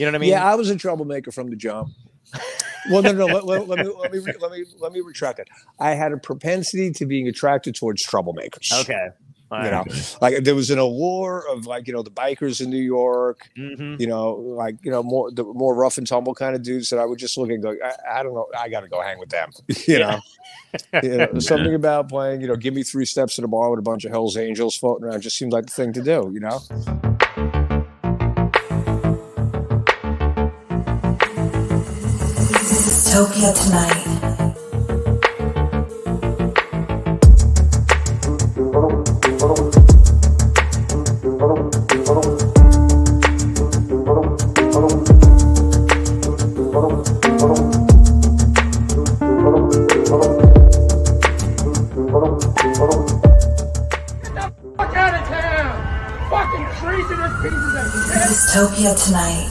You know what I mean? Yeah, I was a troublemaker from the jump. well, no, no. Let, let, let, me let me let me let me retract that. I had a propensity to being attracted towards troublemakers. Okay. All You right. know, like there was an allure of like you know the bikers in New York. Mhm. You know, like you know more the more rough and tumble kind of dudes that I would just look and go, I, I don't know, I got to go hang with them. you know, you know, something about playing. You know, give me three steps to the bar with a bunch of Hell's Angels floating around just seemed like the thing to do. You know. Of shit! Topia tonight.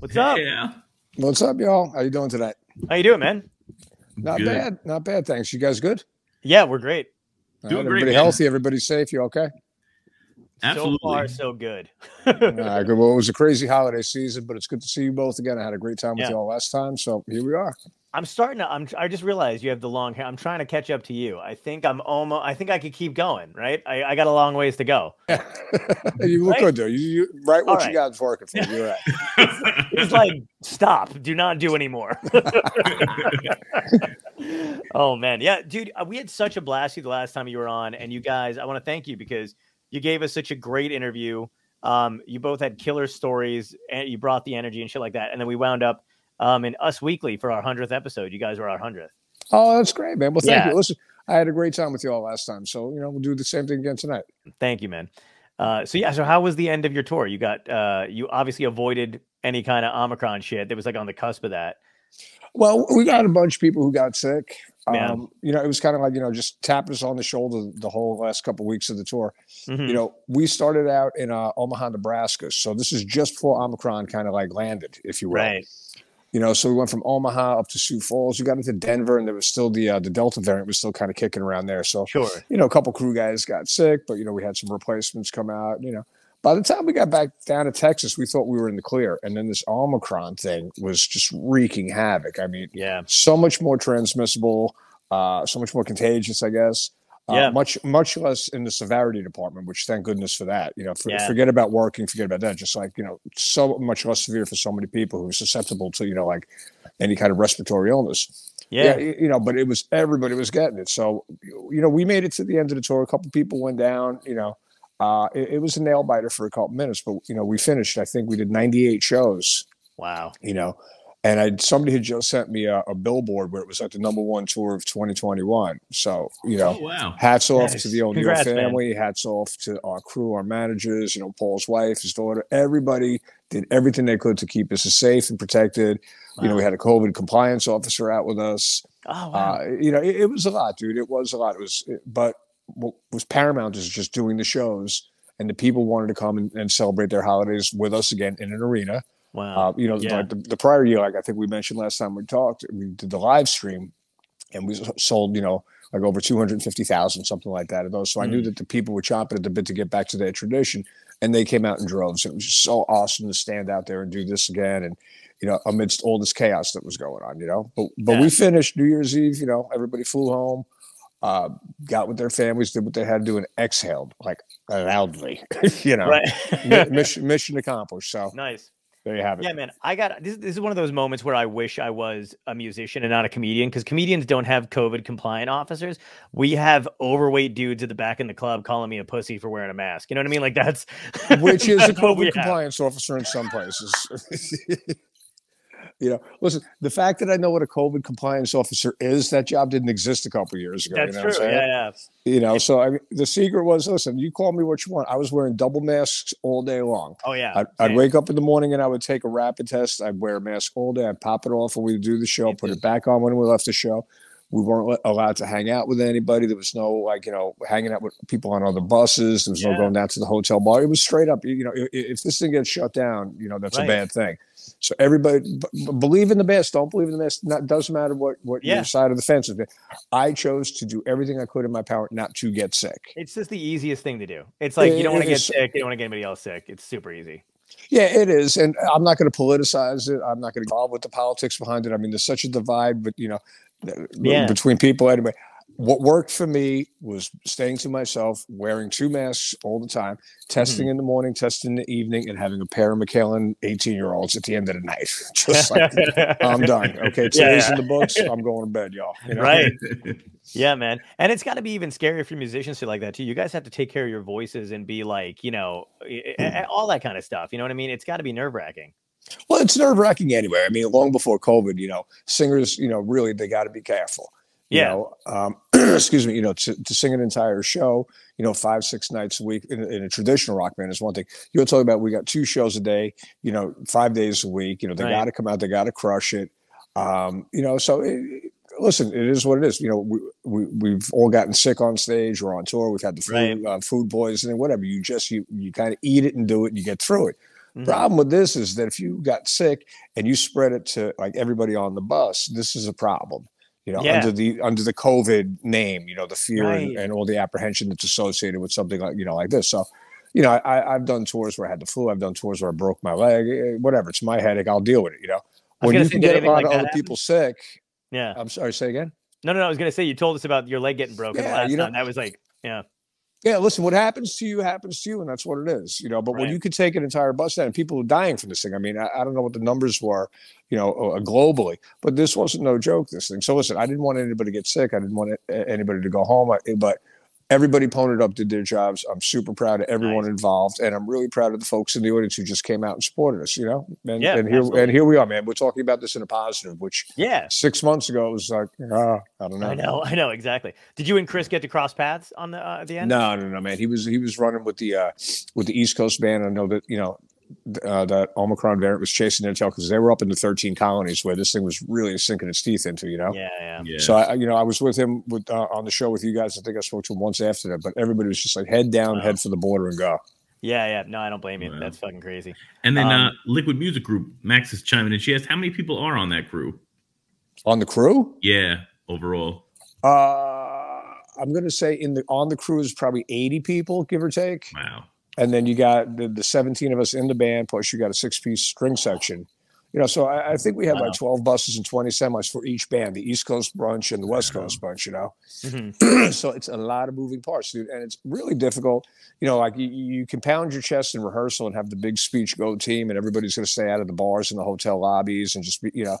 What's up? Yeah. What's up, y'all? How you doing tonight? How you doing, man? Not Good. bad, not bad. Thanks. You guys good? Yeah, we're great. All Doing right, great, everybody man. healthy. Everybody safe. You okay? Absolutely. So far, so good. All right, good. Well, it was a crazy holiday season, but it's good to see you both again. I had a great time with Yeah. y'all last time, so here we are. I'm starting to. I'm. I just realized you have the long hair. I'm trying to catch up to you. I think I'm almost. I think I could keep going. Right. I, I got a long ways to go. you look Right? good, though. You, you right what All you got is working for you. You're right. It's like stop. Do not do anymore. oh man, yeah, dude. uh, We had such a blast you the last time you were on, and you guys. I want to thank you because you gave us such a great interview. Um, you both had killer stories, and you brought the energy and shit like that. And then we wound up um in Us Weekly for our hundredth episode. You guys were our hundredth. Oh, that's great, man. Well, thank Yeah. you. Listen, I had a great time with you all last time, so you know we'll do the same thing again tonight. Thank you, man. Uh, so yeah, so how was the end of your tour? You got uh, you obviously avoided any kind of Omicron shit. That was like on the cusp of that. Well, we got a bunch of people who got sick. Yeah. Um, you know, it was kind of like you know just tapping us on the shoulder the whole last couple weeks of the tour. Mhm. You know, we started out in uh, Omaha, Nebraska, so this is just before Omicron kind of like landed, if you will. right. You know, so we went from Omaha up to Sioux Falls. We got into Denver, and there was still the uh, the Delta variant was still kind of kicking around there. So Sure. you know, a couple crew guys got sick, but you know, we had some replacements come out. You know, by the time we got back down to Texas, we thought we were in the clear, and then this Omicron thing was just wreaking havoc. I mean, Yeah. so much more transmissible, uh, so much more contagious, I guess. Uh, Yeah. much much less in the severity department, which thank goodness for that. You know, for, Yeah. forget about working, forget about that. Just like you know, so much less severe for so many people who are susceptible to you know like any kind of respiratory illness Yeah. y- you know, but it was everybody was getting it. So, you know, we made it to the end of the tour. A couple people went down. You know, uh, it, it was a nail biter for a couple minutes, but you know, we finished. I think we did 98 shows. Wow. You know, and I somebody had just sent me a, a billboard where it was like the number one tour of 2021. So, you know. Oh wow. Hats off Nice. to the O'Neill Congrats, man. family. Hats off to our crew, our managers, you know, Paul's wife, his daughter. Everybody did everything they could to keep us safe and protected. You know, we had a COVID compliance officer out with us. Oh wow. Uh, you know, it, it was a lot, dude. It was a lot. It was, it- but what was paramount is just doing the shows, and the people wanted to come and, and celebrate their holidays with us again in an arena. Wow. Uh, you know, Yeah. like the, the prior year, like I think we mentioned last time we talked, we did the live stream, and we sold, you know, like over two hundred fifty thousand, something like that of those. So I knew Mm. that the people were chomping at the bit to get back to their tradition, and they came out in droves. It was just so awesome to stand out there and do this again, and you know, amidst all this chaos that was going on, you know. But but Yeah. we finished New Year's Eve. You know, everybody flew home. Uh, got with their families, did what they had to do, and exhaled like loudly. you know, right. Mission mission accomplished. So nice. There you have it. Yeah, man. I got this. This is one of those moments where I wish I was a musician and not a comedian because comedians don't have COVID compliant officers. We have overweight dudes at the back in the club calling me a pussy for wearing a mask. You know what I mean? Like that's which is a that's what we COVID have. compliance officer in some places. you know, listen, the fact that I know what a COVID compliance officer is, that job didn't exist a couple years ago. That's you know true. Yeah, yeah. You know, so I mean, the secret was listen, you call me what you want. I was wearing double masks all day long. Oh yeah. I'd, I'd wake up in the morning and I would take a rapid test. I'd wear a mask all day. I'd pop it off when we do the show, Me put it back on when we left the show. We weren't allowed to hang out with anybody. There was no like you know hanging out with people on other buses. There was no going down to the hotel bar. It was straight up. You know, if this thing gets shut down, you know that's Right. a bad thing. So everybody b- believe in the best. Don't believe in the best. Not doesn't matter what what Yeah. your side of the fence is. I chose to do everything I could in my power not to get sick. It's just the easiest thing to do. It's like It- you don't want to get sick. You don't want to get anybody else sick. It's super easy. Yeah, it is, and I'm not going to politicize it. I'm not going to get involved with the politics behind it. I mean, there's such a divide, but you know, Yeah. between people anyway. What worked for me was staying to myself, wearing two masks all the time, testing in the morning, testing in the evening, and having a pair of Macallan 18 year olds at the end of the night. Just like I'm done. Okay, today's Yeah. in the books. I'm going to bed, y'all. You know? right. Yeah, man. And it's got to be even scarier for musicians to like that too. You guys have to take care of your voices and be like, you know, eh, eh, all that kind of stuff. You know what I mean? It's got to be nerve wracking. Well, it's nerve wracking anyway. I mean, long before COVID, you know, singers, you know, really they got to be careful. You Yeah. know, um, excuse me. You know, to, to sing an entire show, you know, five six nights a week in, a- in a traditional rock band is one thing. You're talking about we got two shows a day. You know, five days a week. You know, they Right. got to come out. They got to crush it. Um, you know, so it, listen, it is what it is. You know, we, we we've all gotten sick on stage. We're on tour. We've had the food, Right. uh, food poisoning, whatever. You just you you kind of eat it and do it, and you get through it. Mhm. Problem with this is that if you got sick and you spread it to like everybody on the bus, this is a problem. You know, Yeah. under the under the COVID name, you know, the fear and, Right. and all the apprehension that's associated with something like you know like this. So, you know, I, I've done tours where I had the flu. I've done tours where I broke my leg. eh, Whatever, it's my headache. I'll deal with it. You know, when you can get a lot like of other people sick. Yeah. I'm sorry. Say again. No, no, no. I was gonna say you told us about your leg getting broken Yeah, last you know- time. That was like, yeah, Yeah, listen, what happens to you happens to you, and that's what it is, you know. But when you could take an entire bus down, and people are dying from this thing. I mean, I, I don't know what the numbers were, you know, uh, globally, but this wasn't no joke. This thing. So listen, I didn't want anybody to get sick. I didn't want a- anybody to go home. I, but everybody ponied up, did their jobs. I'm super proud of everyone Nice. involved, and I'm really proud of the folks in the audience who just came out and supported us. You know, and, Yeah, and here absolutely. and here we are, man. We're talking about this in a positive, which yeah. six months ago it was like, ah, I don't know. I know, I know exactly. Did you and Chris get to cross paths on the uh, at the end? No, no, no, man. He was he was running with the uh with the East Coast band. I know that you know uh, that Omicron variant was chasing their tail because they were up in the 13 colonies where this thing was really sinking its teeth into. You know. Yeah, yeah. Yeah. So I, you know, I was with him with uh, on the show with you guys. I think I spoke to him once after that, but everybody was just like head down, Wow. head for the border, and go. Yeah, yeah. No, I don't blame you. Wow. That's fucking crazy. and then um, uh, Liquid Music Group, Max is chiming in. She asked, "How many people are on that crew?" On the crew, Yeah, overall. uh, I'm going to say in the on the crew is probably 80 people, give or take. Wow. And then you got the, the 17 of us in the band plus you got a six piece string section you know so i, I think we had Wow. like 12 buses and 20 semis for each band the east coast bunch and the west coast bunch you know Mhm. so it's a lot of moving parts dude and it's really difficult you know like you, you can pound your chest in rehearsal and have the big speech go team and everybody's going to stay out of the bars and the hotel lobbies and just be you know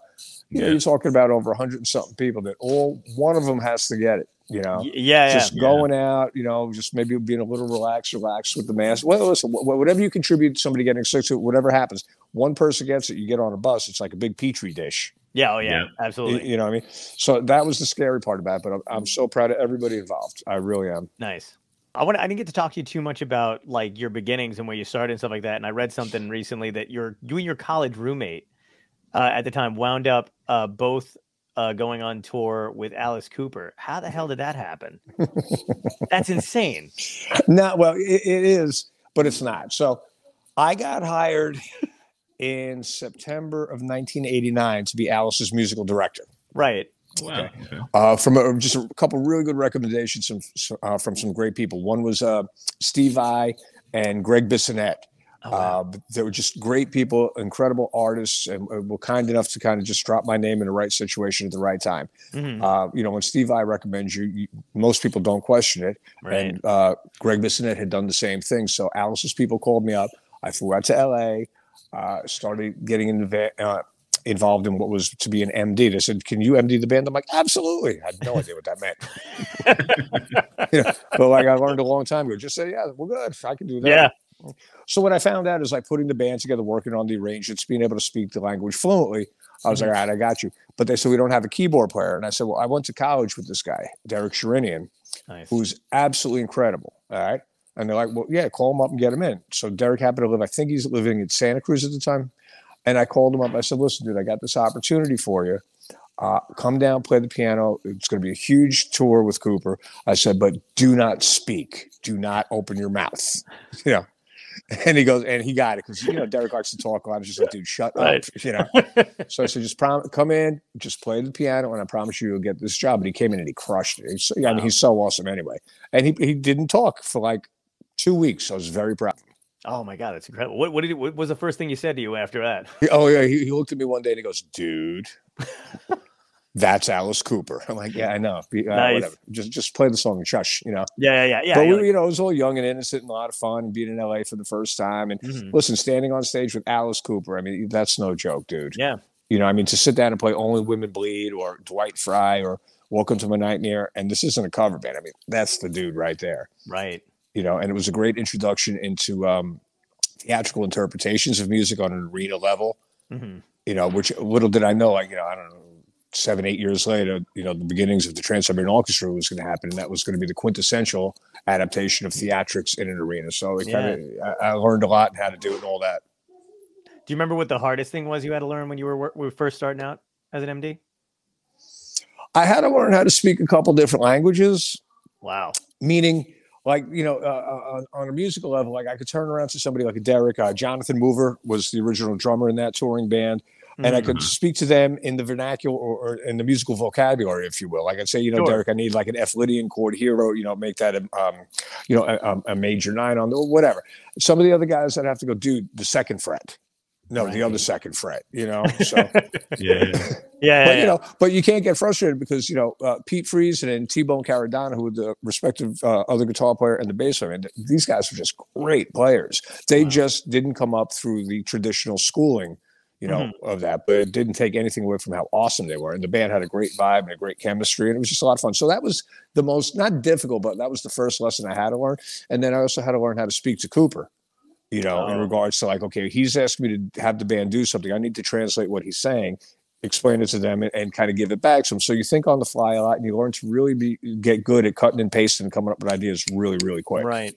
you know Yeah. you're talking about over 100 and something people that all one of them has to get it you know yeah, yeah. just Yeah. going out, you know, just maybe being a little relaxed, relaxed with the mask. Well, listen, wh- whatever you contribute to somebody getting sick to, whatever happens, one person gets it, you get on a bus, it's like a big petri dish. yeah, oh yeah, Yeah. You, absolutely. you know what I mean? So that was the scary part about it, but I'm, I'm so proud of everybody involved. I really am. Nice. I want. I didn't get to talk to you too much about like your beginnings and where you started and stuff like that. And I read something recently that your you and your college roommate uh, at the time wound up uh, both uh, going on tour with Alice Cooper. How the hell did that happen? That's insane. No, well, it, it is, but it's not. So I got hired in September of 1989 to be Alice's musical director. Right. Wow. Okay. uh, from a, just a couple really good recommendations from uh, from some great people. One was uh, Steve Vai and Gregg Bissonette. Oh, wow. Uh, they were just great people, incredible artists, and uh, were kind enough to kind of just drop my name in the right situation at the right time. Mhm. Uh, you know, when Steve Vai recommends you, you, most people don't question it. Right. And uh, Gregg Bissonette had done the same thing. So Alice's people called me up. I flew out to LA, uh, started getting in the uh, involved in what was to be an MD. They said, "Can you MD the band?" I'm like, "Absolutely." I had no idea what that meant. you know, but like I learned a long time ago, just say, "Yeah, we're good. I can do that." yeah. So what I found out is like putting the band together, working on the arrangements, being able to speak the language fluently. I was like, all right, I got you. But they said we don't have a keyboard player, and I said, well, I went to college with this guy, Derek Sherinian, Nice. who's absolutely incredible. All right. And they're like, well, yeah, call him up and get him in. So Derek happened to live, I think he's living in Santa Cruz at the time. And I called him up. I said, listen, dude, I got this opportunity for you. Uh, come down, play the piano. It's going to be a huge tour with Cooper. I said, but do not speak. Do not open your mouth. You know. And he goes, and he got it because you know Derek likes to talk a lot. He's just like, dude, shut Right. up. You know. So I said, just prom- come in, just play the piano, and I promise you, you'll get this job. And he came in and he crushed it. He's, I mean, he's so awesome anyway. And he, he didn't talk for like two weeks. I was very proud. Oh my god, that's incredible. What what did he, what was the first thing you said to you after that? Oh yeah, he, he looked at me one day and he goes, "Dude, that's Alice Cooper." I'm like, "Yeah, I know. Uh, Nice. Whatever. Just just play the song and shush." You know. Yeah, yeah, yeah. yeah but we, you know, it was all young and innocent and a lot of fun. Being in LA for the first time, and like, mhm. listen, standing on stage with Alice Cooper. I mean, that's no joke, dude. Yeah, You know, I mean, to sit down and play "Only Women Bleed" or Dwight Fry or "Welcome to My Nightmare," and this isn't a cover band. I mean, that's the dude right there. right. You know, and it was a great introduction into um, theatrical interpretations of music on an arena level hmm you know, which little did I know, like, you know, I don't know, seven, eight years later, you know, the beginnings of the Trans Siberian Orchestra was going to happen. And that was going to be the quintessential adaptation of theatrics in an arena. So it kind of, I, I learned a lot and how to do it and all that. Do you remember what the hardest thing was you had to learn when you were, were first starting out as an MD? I had to learn how to speak a couple different languages, Wow. meaning, like, you know, uh, on, on a musical level, like I could turn around to somebody like a Derek, uh, Jonathan Mover was the original drummer in that touring band. And I Mhm. could speak to them in the vernacular or, or in the musical vocabulary, if you will. I could say, you know, Sure. Derek, I need like an F Lydian chord here, or you know, make that a, um, you know, a, a major nine on the whatever. Some of the other guys that have to go, dude, the second fret. No, the other second fret. You know, so Yeah. yeah, yeah, but you know, but you can't get frustrated because you know uh, Pete Friesen and T Bone Caradonna, who were the respective uh, other guitar player and the bass player, and these guys are just great players. They Wow. just didn't come up through the traditional schooling, you know, Mm-hmm. of that. But it didn't take anything away from how awesome they were, and the band had a great vibe and a great chemistry, and it was just a lot of fun. So that was the most not difficult, but that was the first lesson I had to learn. And then I also had to learn how to speak to Cooper. You know, in Oh. regards to like, okay, he's asking me to have the band do something. I need to translate what he's saying explain it to them and, and kind of give it back to them. So you think on the fly a lot and you learn to really be get good at cutting and pasting and coming up with ideas really, really quick. Right.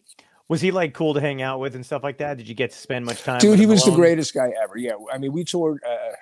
Was he like cool to hang out with and stuff like that? Did you get to spend much time? Dude, he was the greatest guy ever. Yeah. I mean, we toured uh,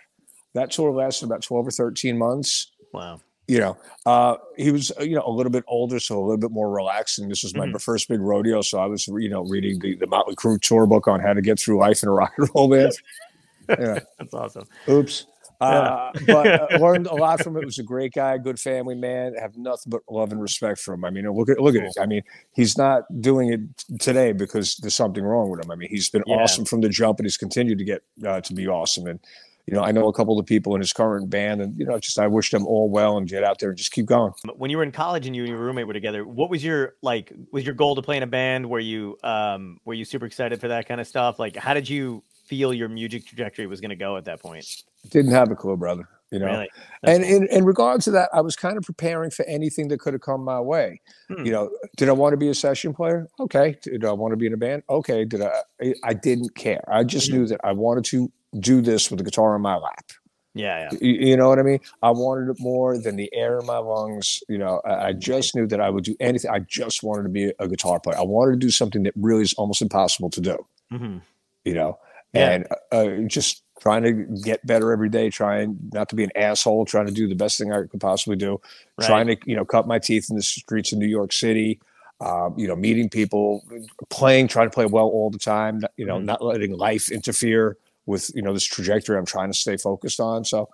that tour lasted about 12 or 13 months. Wow. You know, uh, he was, uh, you know, a little bit older, so a little bit more relaxed. And this was my Mhm. first big rodeo. So I was, you know, reading the, the Motley Crue tour book on how to get through life in a rock and roll band. yeah. That's awesome. Oops. Yeah. Uh, but uh, learned a lot from it. Was a great guy, good family man. Have nothing but love and respect for him. I mean, look at look at it. I mean, he's not doing it today because there's something wrong with him. I mean, he's been Yeah. awesome from the jump, and he's continued to get uh, to be awesome. And you know, I know a couple of the people in his current band, and you know, just I wish them all well and get out there and just keep going. When you were in college and you and your roommate were together, what was your like? Was your goal to play in a band? Were you um were you super excited for that kind of stuff? Like, how did you feel your music trajectory was going to go at that point? Didn't have a clue, brother. You know, Really? And in, in regard to that, I was kind of preparing for anything that could have come my way. Hmm. You know, did I want to be a session player? Okay. Did I want to be in a band? Okay. Did I? I- didn't care. I just Hmm. knew that I wanted to do this with the guitar in my lap. yeah, yeah. You, you know what I mean? I wanted it more than the air in my lungs. You know, I, I just knew that I would do anything. I just wanted to be a guitar player. I wanted to do something that really is almost impossible to do hmm you know, Yeah. and uh, just trying to get better every day, trying not to be an asshole, trying to do the best thing I could possibly do, Right. trying to, you know, cut my teeth in the streets of New York City, um, you know, meeting people, playing, trying to play well all the time, you know, Mhm. not letting life interfere with, you know, this trajectory I'm trying to stay focused on. So,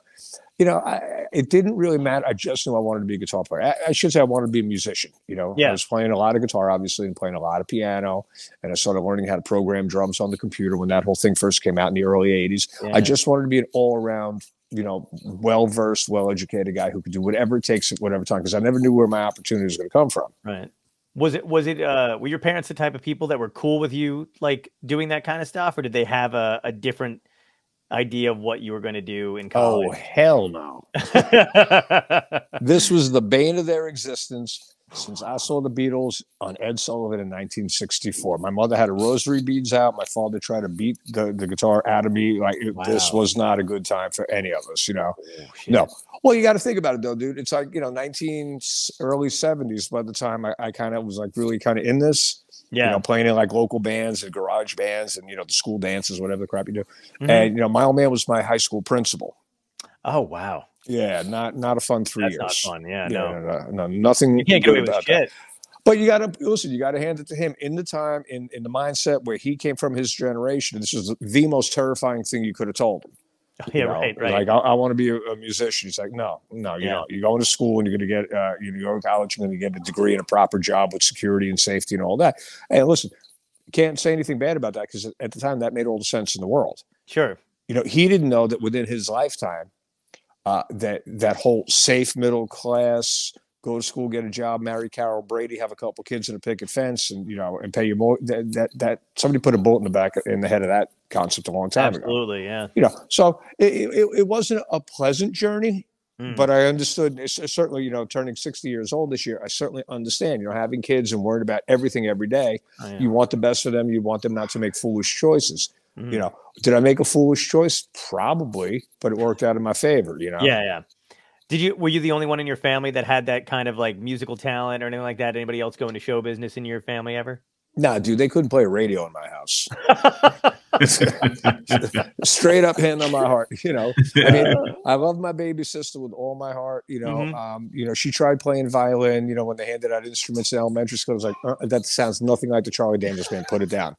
you know, I, it didn't really matter. I just knew I wanted to be a guitar player. I, I should say I wanted to be a musician. You know, Yeah. I was playing a lot of guitar, obviously, and playing a lot of piano. And I started learning how to program drums on the computer when that whole thing first came out in the early 80s. Yeah. I just wanted to be an all around, you know, well versed, well educated guy who could do whatever it takes at whatever time because I never knew where my opportunity was going to come from. Right. Was it was it uh were your parents the type of people that were cool with you like doing that kind of stuff or did they have a, a different idea of what you were going to do in oh, college? Oh, hell no. this was the bane of their existence since I saw the Beatles on Ed Sullivan in 1964. My mother had a rosary beads out. My father tried to beat the, the guitar out of me. Like it- this was not a good time for any of us, you know. Oh. No. Well, you got to think about it though, dude. It's like, you know, 19 early 70s by the time I, I kind of was like really kind of in this, Yeah. you know, playing in like local bands and garage bands and, you know, the school dances, whatever the crap you do. Mhm. And, you know, my old man was my high school principal. oh wow. Yeah, not not a fun three That's years. not fun. Yeah, Yeah, no. no, no, no, nothing. You can't get away with about that. shit. But you got to listen. You got to hand it to him in the time, in in the mindset where he came from, his generation. This is the most terrifying thing you could have told him. Yeah, know? right, right. Like I, I want to be a, a musician. He's like, no, no, you Yeah. know, you're going to school and you're going to get, uh, you know, you're going to college, and you're going to get a degree and a proper job with security and safety and all that. And listen, can't say anything bad about that because at the time that made all the sense in the world. Sure. You know, he didn't know that within his lifetime, uh, that that whole safe middle class, go to school, get a job, marry Carol Brady, have a couple kids in a picket fence, and you know, and pay you more. That that, that somebody put a bullet in the back in the head of that concept a long time ago. Absolutely. Yeah. You know, so it, it, it wasn't a pleasant journey, Mm. but I understood. Certainly, you know, turning sixty years old this year, I certainly understand. You know, having kids and worrying about everything every day. Oh, yeah. You want the best for them. You want them not to make foolish choices. Mhm. You know, did I make a foolish choice? Probably, but it worked out in my favor. You know. Yeah, yeah. Did you were you the only one in your family that had that kind of like musical talent or anything like that? Anybody else go into show business in your family ever? Nah, dude, they couldn't play a radio in my house. Straight up hand on my heart. You know, I mean, I love my baby sister with all my heart. You know, Mhm. um, you know, she tried playing violin. You know, when they handed out instruments in elementary school, I was like, uh, that sounds nothing like the Charlie Daniels band. Put it down.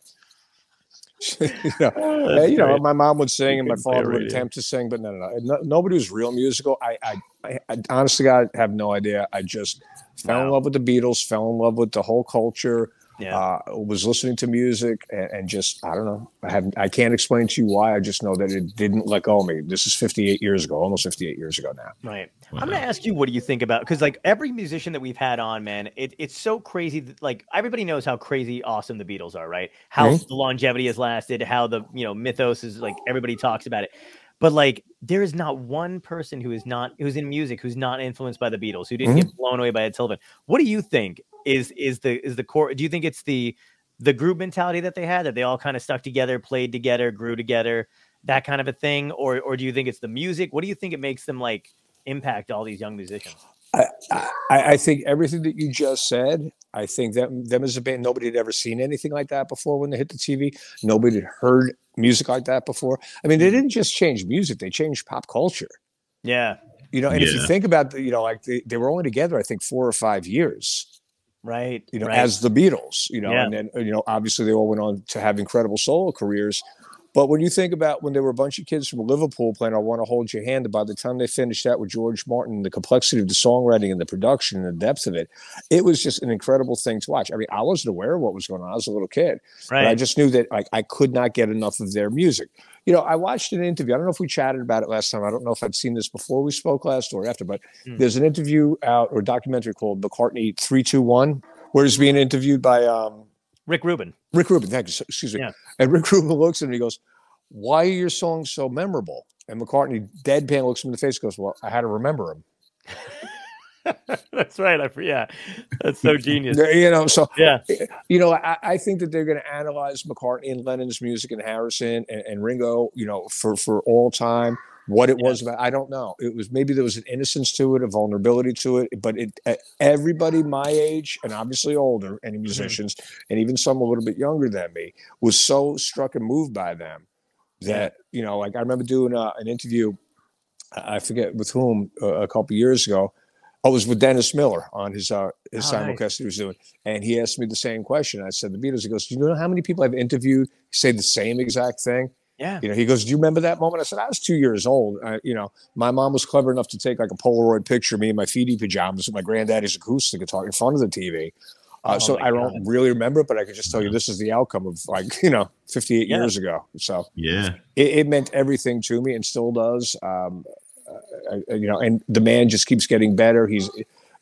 you know, and, you know, my mom would sing and my father would attempt to sing, but no, no, no, no nobody was real musical. I, I, I, I honestly, God, have no idea. I just fell in love with the Beatles, fell in love with the whole culture Yeah. uh, was listening to music and, and just I don't know. I have I can't explain to you why. I just know that it didn't let go of me. This is 58 years ago, almost 58 years ago now. Right. Wow. I'm gonna ask you, what do you think about? Because like every musician that we've had on, man, it, it's so crazy. That, like everybody knows how crazy awesome the Beatles are, right? How Mhm. the longevity has lasted, how the you know mythos is like everybody talks about it. But like there is not one person who is not who's in music who's not influenced by the Beatles, who didn't get blown away by Ed Sullivan. What do you think is is the is the core? Do you think it's the the group mentality that they had that they all kind of stuck together, played together, grew together, that kind of a thing, or or do you think it's the music? What do you think it makes them like impact all these young musicians? I, I, I think everything that you just said. I think that them as a band, nobody had ever seen anything like that before when they hit the TV. Nobody had heard music like that before. I mean, they mm-hmm. didn't just change music; they changed pop culture. Yeah, You know, and if you think about, the, you know, like they, they were only together, I think four or five years. Right. you know, right. as the Beatles, you know, Yeah. and then, you know, obviously they all went on to have incredible solo careers. But when you think about when there were a bunch of kids from Liverpool playing I Want to Hold Your Hand, and by the time they finished that with George Martin, the complexity of the songwriting and the production and the depth of it, it was just an incredible thing to watch. I mean, I wasn't aware of what was going on. I was a little kid, but I just knew that like I could not get enough of their music. You know, I watched an interview. I don't know if we chatted about it last time. I don't know if I'd seen this before we spoke last or after, but Hmm. there's an interview out or documentary called McCartney 321, where he's being interviewed by um, Rick Rubin. Rick Rubin. Thank you. Excuse me. Yeah. And Rick Rubin looks at him and he goes, Why are your songs so memorable? And McCartney deadpan looks him in the face and goes, Well, I had to remember him. That's right. I yeah, that's so genius. You know, so Yeah, eh, you know, I, I think that they're going to analyze McCartney and Lennon's music and Harrison and, and Ringo, you know, for for all time. What it was about, I don't know. It was maybe there was an innocence to it, a vulnerability to it, but it everybody my age and obviously older, any musicians, and even some a little bit younger than me, was so struck and moved by them that you know, like I remember doing uh, an interview, I forget with whom uh, a couple years ago. I was with Dennis Miller on his uh, his Oh, nice. simulcast he was doing, and he asked me the same question. I said, "The Beatles." He goes, "Do you know how many people I've interviewed say the same exact thing?" Yeah. You know, he goes, "Do you remember that moment?" I said, "I was two years old. I, you know, my mom was clever enough to take like a Polaroid picture of me in my feety pajamas with my granddaddy's acoustic guitar in front of the TV." Uh, Oh so I don't really remember, it, but I can just tell you this is the outcome of like you know 58 Yeah. years ago. So Yeah. it, it meant everything to me and still does. Um, uh, uh, you know, and the man just keeps getting better. He's,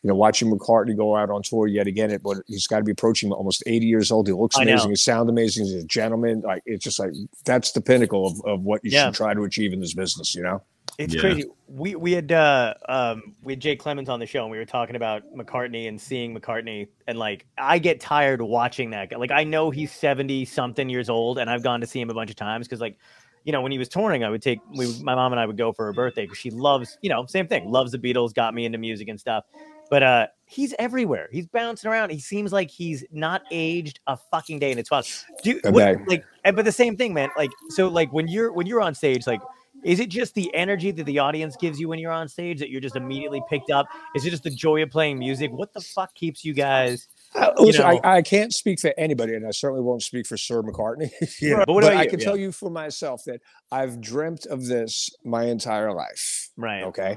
you know, watching McCartney go out on tour yet again. It, but he's got to be approaching almost 80 years old. He looks amazing. He sounds amazing. He's a gentleman. Like it's just like that's the pinnacle of, of what you Yeah. should try to achieve in this business. You know. It's Yeah. crazy. We we had uh um we had Jay Clemens on the show and we were talking about McCartney and seeing McCartney and like I get tired watching that guy. Like I know he's 70 something years old and I've gone to see him a bunch of times because like you know when he was touring I would take we my mom and I would go for her birthday because she loves you know same thing loves the Beatles got me into music and stuff but uh he's everywhere he's bouncing around he seems like he's not aged a fucking day in its wild do you, I what- like and- but the same thing man like so like when you're when you're on stage like is it just the energy that the audience gives you when you're on stage that you're just immediately picked up? Is it just the joy of playing music? What the fuck keeps you guys? Uh, listen, know- I, I can't speak for anybody, and I certainly won't speak for Sir McCartney. you know, but what but I can Yeah. tell you for myself that I've dreamt of this my entire life. Right. Okay.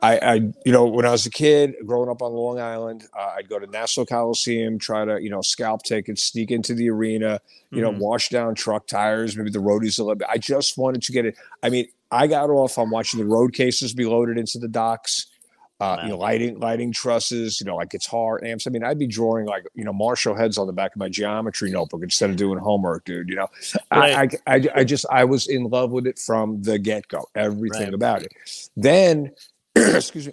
I, I, you know, when I was a kid growing up on Long Island, uh, I'd go to Nassau Coliseum, try to, you know, scalp tickets, sneak into the arena, you Mhm. know, wash down truck tires, maybe the roadies a little bit. I just wanted to get it. I mean, I got off on watching the road cases be loaded into the docks, uh, you know, lighting, lighting trusses, you know, like guitar amps. I mean, I'd be drawing like, you know, Marshall heads on the back of my geometry notebook instead of doing homework, dude. You know, I, I, I, I just, I was in love with it from the get go, everything Right. about it. Then, excuse me,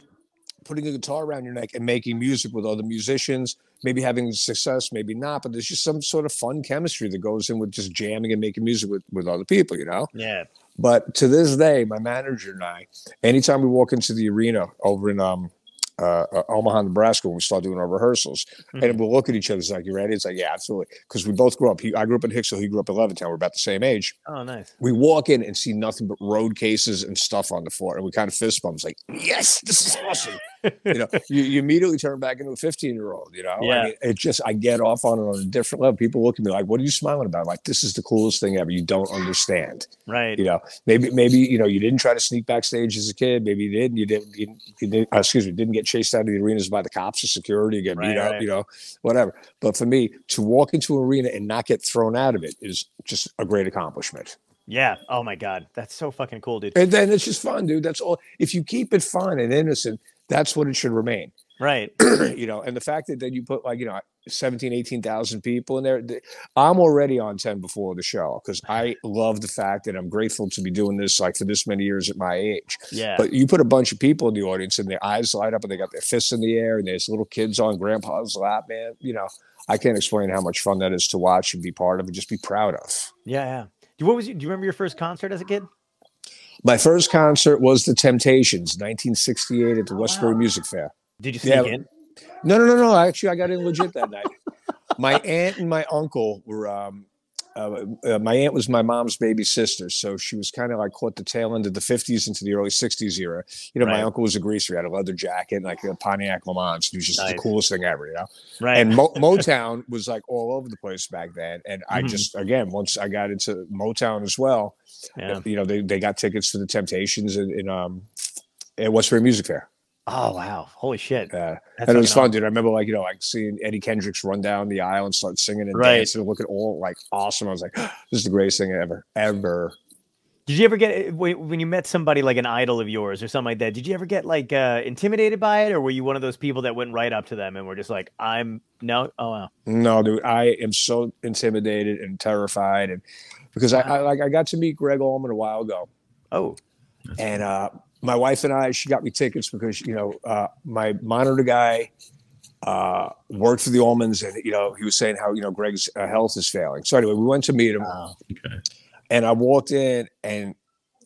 putting a guitar around your neck and making music with other musicians, maybe having success, maybe not, but there's just some sort of fun chemistry that goes in with just jamming and making music with, with other people, you know? Yeah. But to this day, my manager and I, anytime we walk into the arena over in um, uh, uh, Omaha, Nebraska, when we start doing our rehearsals, and we'll look at each other, it's like, you ready? It's like, yeah, absolutely. Because we both grew up. He, I grew up in Hicksville. He grew up in Levittown. We're about the same age Oh, nice. we walk in and see nothing but road cases and stuff on the floor, and we kind of fist bumps like, "Yes, this is awesome." You know, you, you immediately turn back into a 15 year old. You know, Yeah. I mean, it just I get off on it on a different level. People look at me like, "What are you smiling about?" I'm like, this is the coolest thing ever. You don't understand. Right. You know, maybe maybe you know you didn't try to sneak backstage as a kid. Maybe you did. You didn't. You, didn't- you didn't uh, excuse me. Didn't get chased out of the arenas by the cops or security. Get Right, beat up. right. You know, whatever. But for me, to walk into an arena and not get thrown out of it is just a great accomplishment. Yeah. Oh my God. That's so fucking cool, dude. And then it's just fun, dude. That's all. If you keep it fun and innocent, that's what it should remain. Right. you know, and the fact that then you put like, you know, 17, 18,000 people in there, th- I'm already on 10 before the show because I love the fact that I'm grateful to be doing this like for this many years at my age. Yeah. But you put a bunch of people in the audience and their eyes light up and they got their fists in the air and there's little kids on grandpa's lap, man. You know, I can't explain how much fun that is to watch and be part of and just be proud of. yeah. Yeah. Do- What was you? Do you remember your first concert as a kid? My first concert was The Temptations, 1968 at the Oh, Westbury wow. Music Fair. Did you sneak Yeah. in? No, no, no, no. Actually, I got in legit that night. My aunt and my uncle were. Um, uh, uh, my aunt was my mom's baby sister, so she was kind of like caught the tail end of the '50s into the early '60s era. You know, my uncle was a greaser. He had a leather jacket, like a Pontiac Le Mans. He was just the coolest thing ever. You know, Right. and Mo- Motown was like all over the place back then. And I Mhm. just, again, once I got into Motown as well, yeah. you know, they, they got tickets to the Temptations in, in um at Westbury Music Fair. Oh wow. Holy shit. Yeah, That's and it was fun, dude. I remember like, you know, like seeing Eddie Kendricks run down the aisle and start singing and Right. dancing and looking all like awesome. I was like, this is the greatest thing ever, ever. Did you ever get eh, when you met somebody like an idol of yours or something like that? Did you ever get like uh, intimidated by it, or were you one of those people that went right up to them and were just like, "I'm no, oh wow, No, dude, I am so intimidated and terrified. And because I, I like, I got to meet Gregg Allman a while ago oh, and, uh, my wife and I, she got me tickets because, you know, uh, my monitor guy, uh, worked for the Allmans and, you know, he was saying how, you know, Gregg's uh, health is failing. So anyway, we went to meet him. wow. Okay. And I walked in and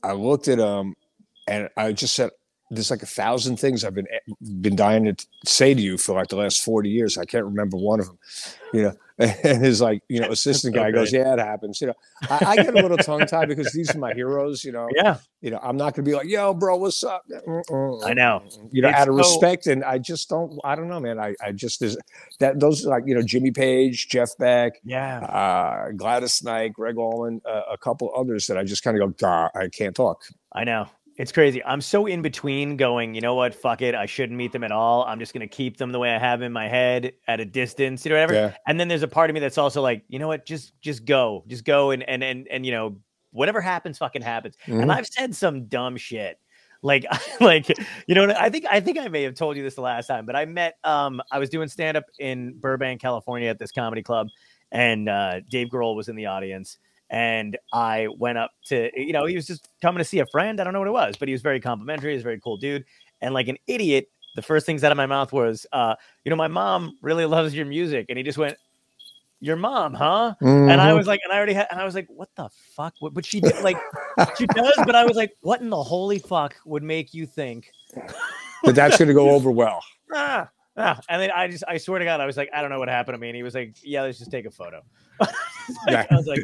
I looked at him and I just said, there's like a thousand things I've been been dying to say to you for like the last 40 years. I can't remember one of them, you know. And his like, you know, assistant guy goes. Yeah, it happens. You know, I, I get a little tongue tied because these are my heroes, you know. yeah, You know, I'm not gonna be like, yo, bro, what's up? Mm-mm. I know. You know, It's out of so- respect, and I just don't I don't know, man. I, I just there's that those like, you know, Jimmy Page, Jeff Beck, yeah, uh, Gladys Knight, Gregg Allman, uh, a couple others that I just kind of go, I can't talk. I know. It's crazy. I'm so in between going, you know what? Fuck it. I shouldn't meet them at all. I'm just going to keep them the way I have in my head at a distance, you know, whatever. Yeah. And then there's a part of me that's also like, you know what? Just, just go, just go. And, and, and, and, you know, whatever happens, fucking happens. And Mhm. I've said some dumb shit. Like, like, you know, I think, I think I may have told you this the last time, but I met, um, I was doing stand up in Burbank, California at this comedy club and, uh, Dave Grohl was in the audience and I went up to, you know, he was just coming to see a friend. I don't know what it was, but he was very complimentary. He's a very cool dude. And like an idiot, the first things out of my mouth was, uh, you know, my mom really loves your music. And he just went, Your mom, huh? And I Mhm. was like, and I already had, and I was like, what the fuck? What, but she did, like, she does, but I was like, what in the holy fuck would make you think, but that's going to go over well. ah, ah. And then I just, I swear to God, I was like, I don't know what happened to me. And he was like, yeah, let's just take a photo. Yeah. I was like,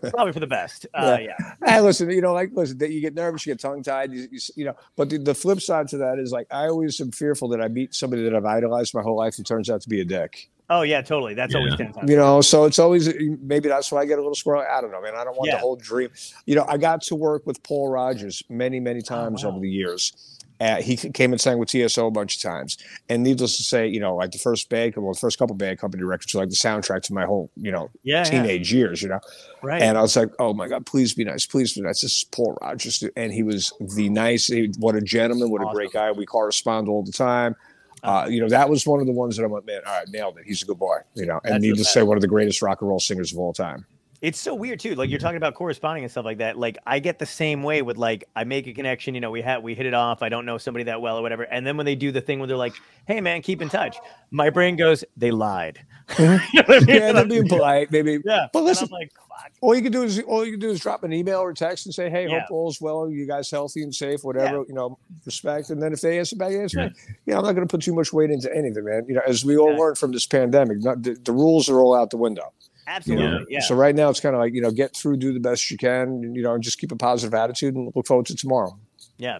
probably for the best. Uh, yeah. Hey, listen, you know, like, listen, that you get nervous, you get tongue tied, you, you, you know. But the, the flip side to that is like, I always am fearful that I meet somebody that I've idolized my whole life who turns out to be a dick. Oh yeah, totally. That's always ten times. You know, so it's always maybe that's why I get a little squirrel. I don't know, man. I don't want Yeah. the whole dream. You know, I got to work with Paul Rodgers many, many times wow. over the years. Uh, he came and sang with TSO a bunch of times, and needless to say, you know, like the first band, well, the first couple Bad Company records were like the soundtrack to my whole, you know, Yeah, yeah. teenage years, you know. right. And I was like, oh my God, please be nice. Please be nice. This is Paul Rodgers. And he was the nice, he- what a gentleman, what a great guy. We correspond all the time. Uh, you know, that was one of the ones that I went, man, all right, nailed it. He's a good boy, you know. And That's needless to say, one of the greatest rock and roll singers of all time. It's so weird too. Like you're talking about corresponding and stuff like that. Like I get the same way with like I make a connection. You know, we had we hit it off. I don't know somebody that well or whatever. And then when they do the thing where they're like, "Hey man, keep in touch," my brain goes, "They lied." You know mm-hmm. I mean? Yeah, they're being polite, maybe. yeah. But listen, like, fuck. all you can do is all you can do is drop an email or text and say, "Hey, Yeah. hope all's well. You guys healthy and safe. Whatever, you know, respect." And then if they answer back, answer back. Yeah, I'm not going to put too much weight into anything, man. You know, as we all Yeah. learned from this pandemic, not, the, the rules are all out the window. You Absolutely. know? Yeah. So right now it's kind of like you know, get through, do the best you can, you know, and just keep a positive attitude and look forward to tomorrow. Yeah.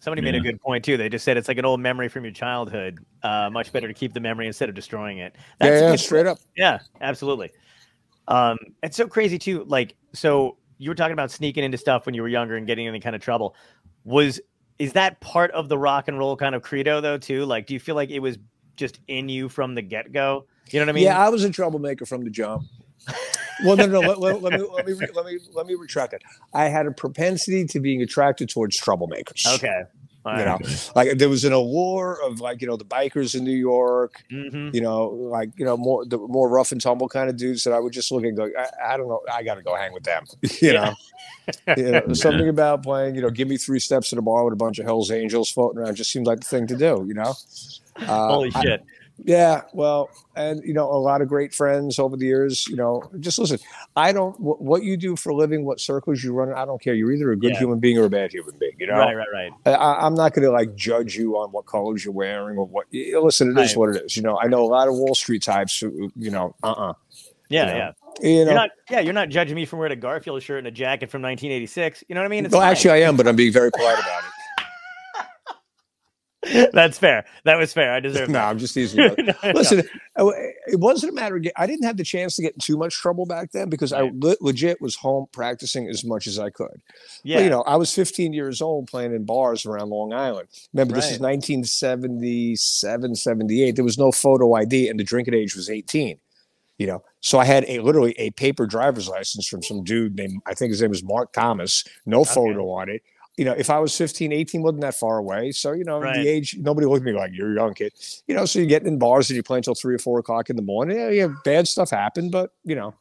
Somebody made a good point too. They just said it's like an old memory from your childhood. Uh, much better to keep the memory instead of destroying it. yeah, yeah, straight up. Yeah, absolutely. Um, it's so crazy too. Like, so you were talking about sneaking into stuff when you were younger and getting in any kind of trouble. Was is that part of the rock and roll kind of credo though too? Like, do you feel like it was just in you from the get go? You know what I mean? yeah, I was a troublemaker from the jump. well, no, no. Let, let- let me let me let me let me retract that. I had a propensity to being attracted towards troublemakers. Okay. All You right. know, like there was an allure of like you know the bikers in New York, Mhm. you know, like you know more the more rough and tumble kind of dudes that I would just look and go, I, I don't know, I got to go hang with them. you know, you know, something about playing, you know, give me three steps to the bar with a bunch of Hell's Angels floating around just seems like the thing to do. You know, uh, Holy I- shit. Yeah, well, and you know, a lot of great friends over the years. You know, just listen. I don't wh- what you do for a living, what circles you run. I don't care. You're either a good Yeah. human being or a bad human being. You know, Right, right, right. I- I'm not going to like judge you on what colors you're wearing or what. Listen, it is what it is. You know, I know a lot of Wall Street types. Who, you know, uh, uh Yeah, You know, yeah. You know, You're not. Yeah, you're not judging me from wearing a Garfield shirt and a jacket from 1986. You know what I mean? It's well, fine. actually, I am, but I'm being very polite about it. That's fair. That was fair. I deserve. It. No, that. I'm just teasing. No, no. Listen, uh, it wasn't a matter of I didn't have the chance to get in too much trouble back then because I le- legit was home practicing as much as I could. Yeah. Well, you know, I was 15 years old playing in bars around Long Island. Remember, this is 1977, 78. There was no photo ID, and the drinking age was 18. You know, so I had a literally a paper driver's license from some dude named I think his name was Mark Thomas. No photo on it. You know, if I was 15, 18 wasn't that far away. So, you know, Right. the age, nobody looked at me like, you're a young kid. You know, so you're getting in bars and you play until three or four o'clock in the morning. Yeah, yeah, bad stuff happened, but, you know,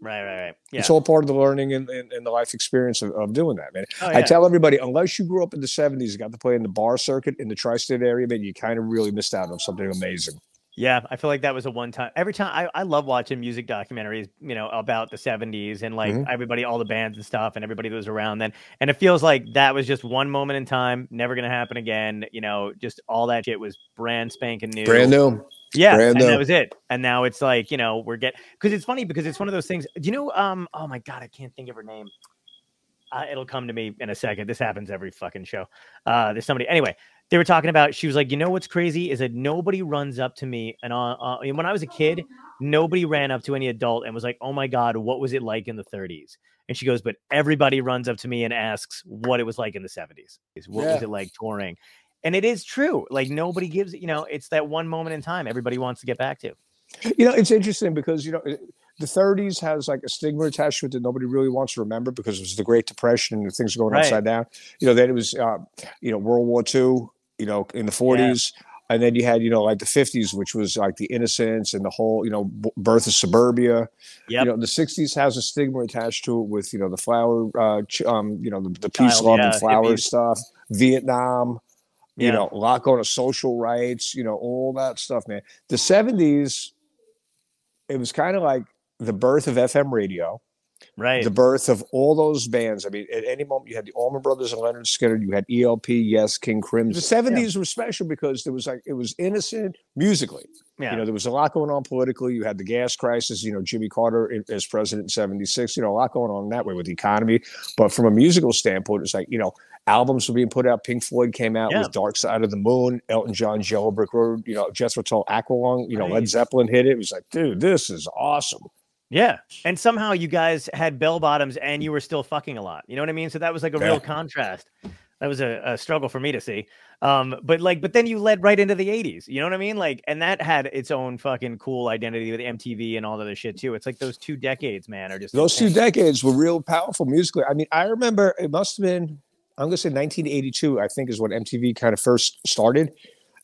Right, right, right. Yeah. it's all part of the learning and, and, and the life experience of, of doing that, man. Oh, I tell everybody, unless you grew up in the 70s and got to play in the bar circuit in the tri state area, man, you kind of really missed out on something amazing. Yeah, I feel like that was a one time. Every time I, I love watching music documentaries, you know, about the 70s and like Mhm. everybody, all the bands and stuff, and everybody that was around then. And it feels like that was just one moment in time, never going to happen again. You know, just all that shit was brand spanking new. Brand new. Yeah, brand and new. that was it. And now it's like, you know, we're getting because it's funny because it's one of those things. Do you know? Um, oh my god, I can't think of her name. Uh, it'll come to me in a second. This happens every fucking show. Uh, there's somebody. Anyway, they were talking about. She was like, you know what's crazy is that nobody runs up to me. And uh, uh, when I was a kid, nobody ran up to any adult and was like, oh my god, what was it like in the 30s? And she goes, but everybody runs up to me and asks what it was like in the 70s. What was it like touring? And it is true. Like nobody gives, you know, it's that one moment in time everybody wants to get back to. You know, it's interesting because, you know, it- the 30s has like a stigma attached to it that nobody really wants to remember because it was the Great Depression and things going Right. upside down. You know, then it was, uh, you know, World War II, you know, in the 40s. And then you had, you know, like the 50s, which was like the innocence and the whole, you know, b- birth of suburbia. Yep. You know, the 60s has a stigma attached to it with, you know, the flower, uh, ch- um, you know, the, the peace, Child, love, yeah, and flower hippies. stuff, Vietnam, you know, a lot going to social rights, you know, all that stuff, man. The 70s, it was kind of like the birth of FM radio, Right. the birth of all those bands. I mean, at any moment you had the Allman Brothers and Lynyrd Skynyrd, you had ELP, Yes, King Crimson. The seventies were special because there was like it was innocent musically. yeah. You know, there was a lot going on politically. You had the gas crisis. You know, Jimmy Carter as president in '76. You know, a lot going on that way with the economy. But from a musical standpoint, it's like you know, albums were being put out. Pink Floyd came out Yeah. with "Dark Side of the Moon." Elton John's "Yellow Brick Road." You know, Jethro Tull, "Aqualung." You know, Right. Led Zeppelin hit it. It was like, dude, this is awesome. Yeah. And somehow you guys had bell bottoms and you were still fucking a lot. You know what I mean? So that was like a Yeah. real contrast. That was a, a struggle for me to see. Um, but like, but then you led right into the 80s. You know what I mean? Like, and that had its own fucking cool identity with MTV and all that other shit too. It's like those two decades, man, are just Those two decades were real powerful musically. I mean, I remember it must have been, I'm going to say 1982, I think is when MTV kind of first started.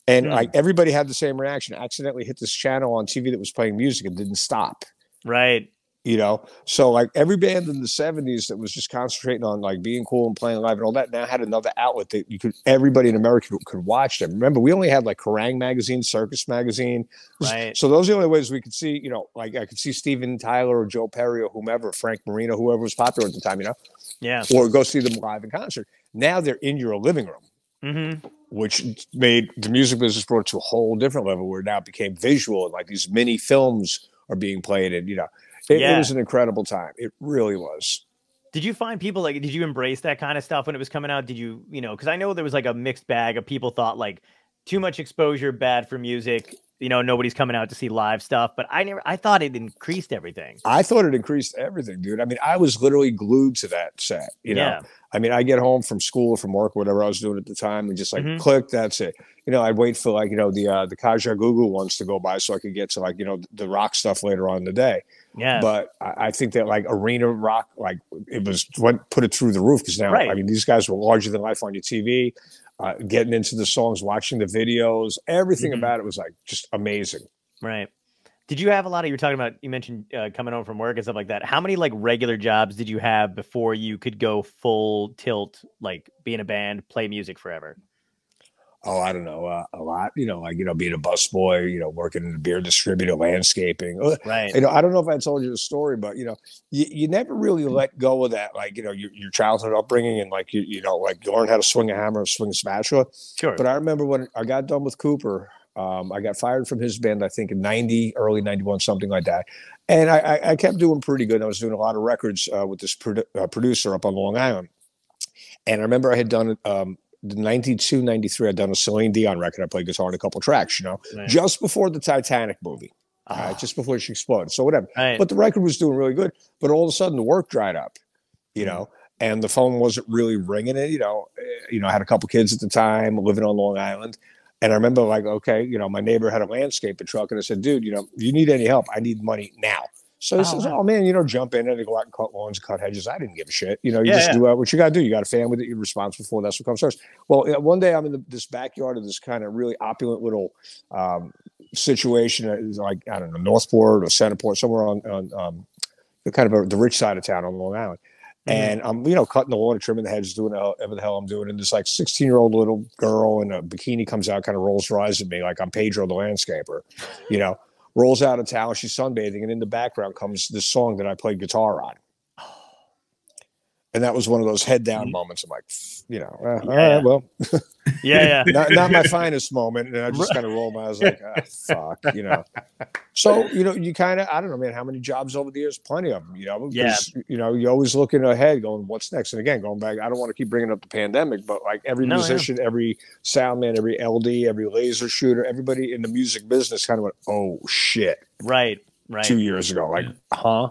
And Hmm. like everybody had the same reaction. Accidentally hit this channel on TV that was playing music and didn't stop. Right. You know, so like every band in the 70s that was just concentrating on like being cool and playing live and all that now had another outlet that you could everybody in America could, could watch them. Remember, we only had like Kerrang magazine, Circus magazine. Right. So those are the only ways we could see, you know, like I could see Steven Tyler or Joe Perry or whomever, Frank Marino, whoever was popular at the time, you know, Yeah. or go see them live in concert. Now they're in your living room, Mm-hmm. which made the music business brought to a whole different level where now it now became visual and like these mini films are being played and you know it, it was an incredible time. It really was. Did you find people like, did you embrace that kind of stuff when it was coming out? Did you, you know, because I know there was like a mixed bag of people thought like too much exposure, bad for music. You know, nobody's coming out to see live stuff, but I never, I thought it increased everything. I thought it increased everything, dude. I mean, I was literally glued to that set. You know, yeah. I mean, I get home from school or from work, whatever I was doing at the time, and just like Mhm. click, that's it. You know, I'd wait for like you know the uh, the Kajagoogoo ones to go by so I could get to like you know the rock stuff later on in the day. Yeah. But I, I think that like arena rock, like it was what put it through the roof because now Right. I mean these guys were larger than life on your TV. Uh, getting into the songs, watching the videos, everything Mhm. about it was like just amazing. Right. Did you have a lot of you were talking about you mentioned uh, coming home from work and stuff like that. How many like regular jobs did you have before you could go full tilt like be in a band, play music forever? Oh, I don't know, uh, a lot. You know, like you know, being a busboy, you know, working in a beer distributor, landscaping. Right. You know, I don't know if I told you the story, but you know, you, you never really let go of that, like you know, your, your childhood upbringing and like you you know, like you learn how to swing a hammer, swing a spatula. Sure. But I remember when I got done with Cooper, um, I got fired from his band, I think in 90, early 91, something like that. And I, I, I kept doing pretty good. I was doing a lot of records uh, with this produ- uh, producer up on Long Island. And I remember I had done um, 92, 93, I'd done a Celine Dion record. I played guitar on a couple tracks, you know, Right. just before the Titanic movie, right, Ah, just before she exploded. So whatever right. but the record was doing really good. But all of a sudden, the work dried up, you Mm. know, and the phone wasn't really ringing. It, you know, eh, you know, I had a couple kids at the time living on Long Island, and I remember like, okay, you know, my neighbor had a landscaping truck, and I said, dude, you know, you need any help, I need money now. So he Oh, says, wow. "Oh man, you know, jump in and go out and cut lawns, cut hedges." I didn't give a shit. You know, you Yeah, just yeah. do uh, what you got to do. You got a family that you're responsible for. That's what comes first. Well, one day I'm in the, this backyard of this kind of really opulent little um, situation. It like I don't know, Northport or Centerport, somewhere on on um, the kind of a, the rich side of town on Long Island. Mhm. And I'm, you know, cutting the lawn, trimming the hedges, doing whatever the hell I'm doing. And this like 16 year old little girl in a bikini comes out, kind of rolls her eyes at me, like I'm Pedro the landscaper, you know, rolls out of town. She's sunbathing, and in the background comes this song that I played guitar on. And that was one of those head down Mhm. moments. I'm like, you know, uh, Yeah. right, well, yeah, yeah. not, not my finest moment. And I just kind of rolled my eyes like, ah, fuck, you know. So, you know, you kind of, I don't know, man, how many jobs over the years? Plenty of them, you know, Yeah. you know, you're always looking ahead going, what's next? And again, going back, I don't want to keep bringing up the pandemic, but like every No, yeah. musician, every sound man, every LD, every laser shooter, everybody in the music business kind of went, oh shit, Right. Right. two years ago. Like, huh?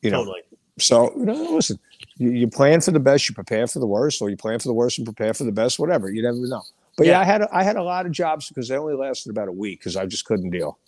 You know, totally. so, you know, listen, you, you plan for the best, you prepare for the worst, or you plan for the worst and prepare for the best, whatever. You never know. But yeah, Yeah. I had a, I had a lot of jobs because they only lasted about a week because I just couldn't deal.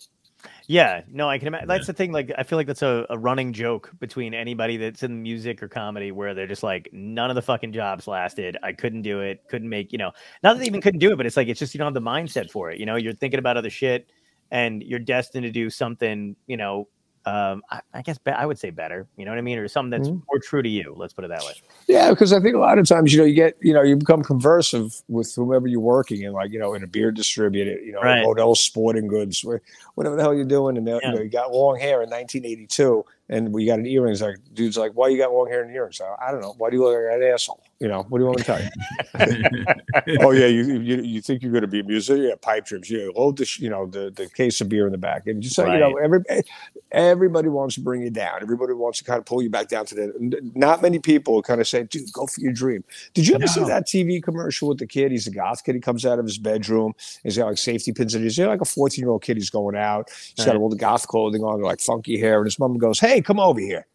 Yeah, no, I can imagine. That's the thing. Like, I feel like that's a, a running joke between anybody that's in music or comedy where they're just like, none of the fucking jobs lasted. I couldn't do it. Couldn't make, you know, not that they even couldn't do it, but it's like, it's just, you don't have the mindset for it. You know, you're thinking about other shit and you're destined to do something, you know, um, I, I guess be- I would say better, you know what I mean? Or something that's Mhm. more true to you. Let's put it that way. Yeah, because I think a lot of times, you know, you get, you know, you become conversive with whomever you're working in, like, you know, in a beer distributor, you know, Right. Modell's Sporting Goods, wh- whatever the hell you're doing. And, Yeah. you know, you got long hair in 1982 and we got an earrings. Like, dude's like, why you got long hair and earrings? I, I don't know. Why do you look like an asshole? You know, what do you want me to tell you? oh yeah, you, you you think you're going to be a musician? Yeah, pipe dreams. Yeah, load the you know the the case of beer in the back, and just say you know Right. every everybody wants to bring you down. Everybody wants to kind of pull you back down to the. Not many people kind of say, "Dude, go for your dream." Did you ever see that TV commercial with the kid? He's a goth kid. He comes out of his bedroom. He's got like safety pins in his. He's like a 14 year old kid. He's going out. He's got all the goth clothing on, like funky hair, and his mom goes, "Hey, come over here."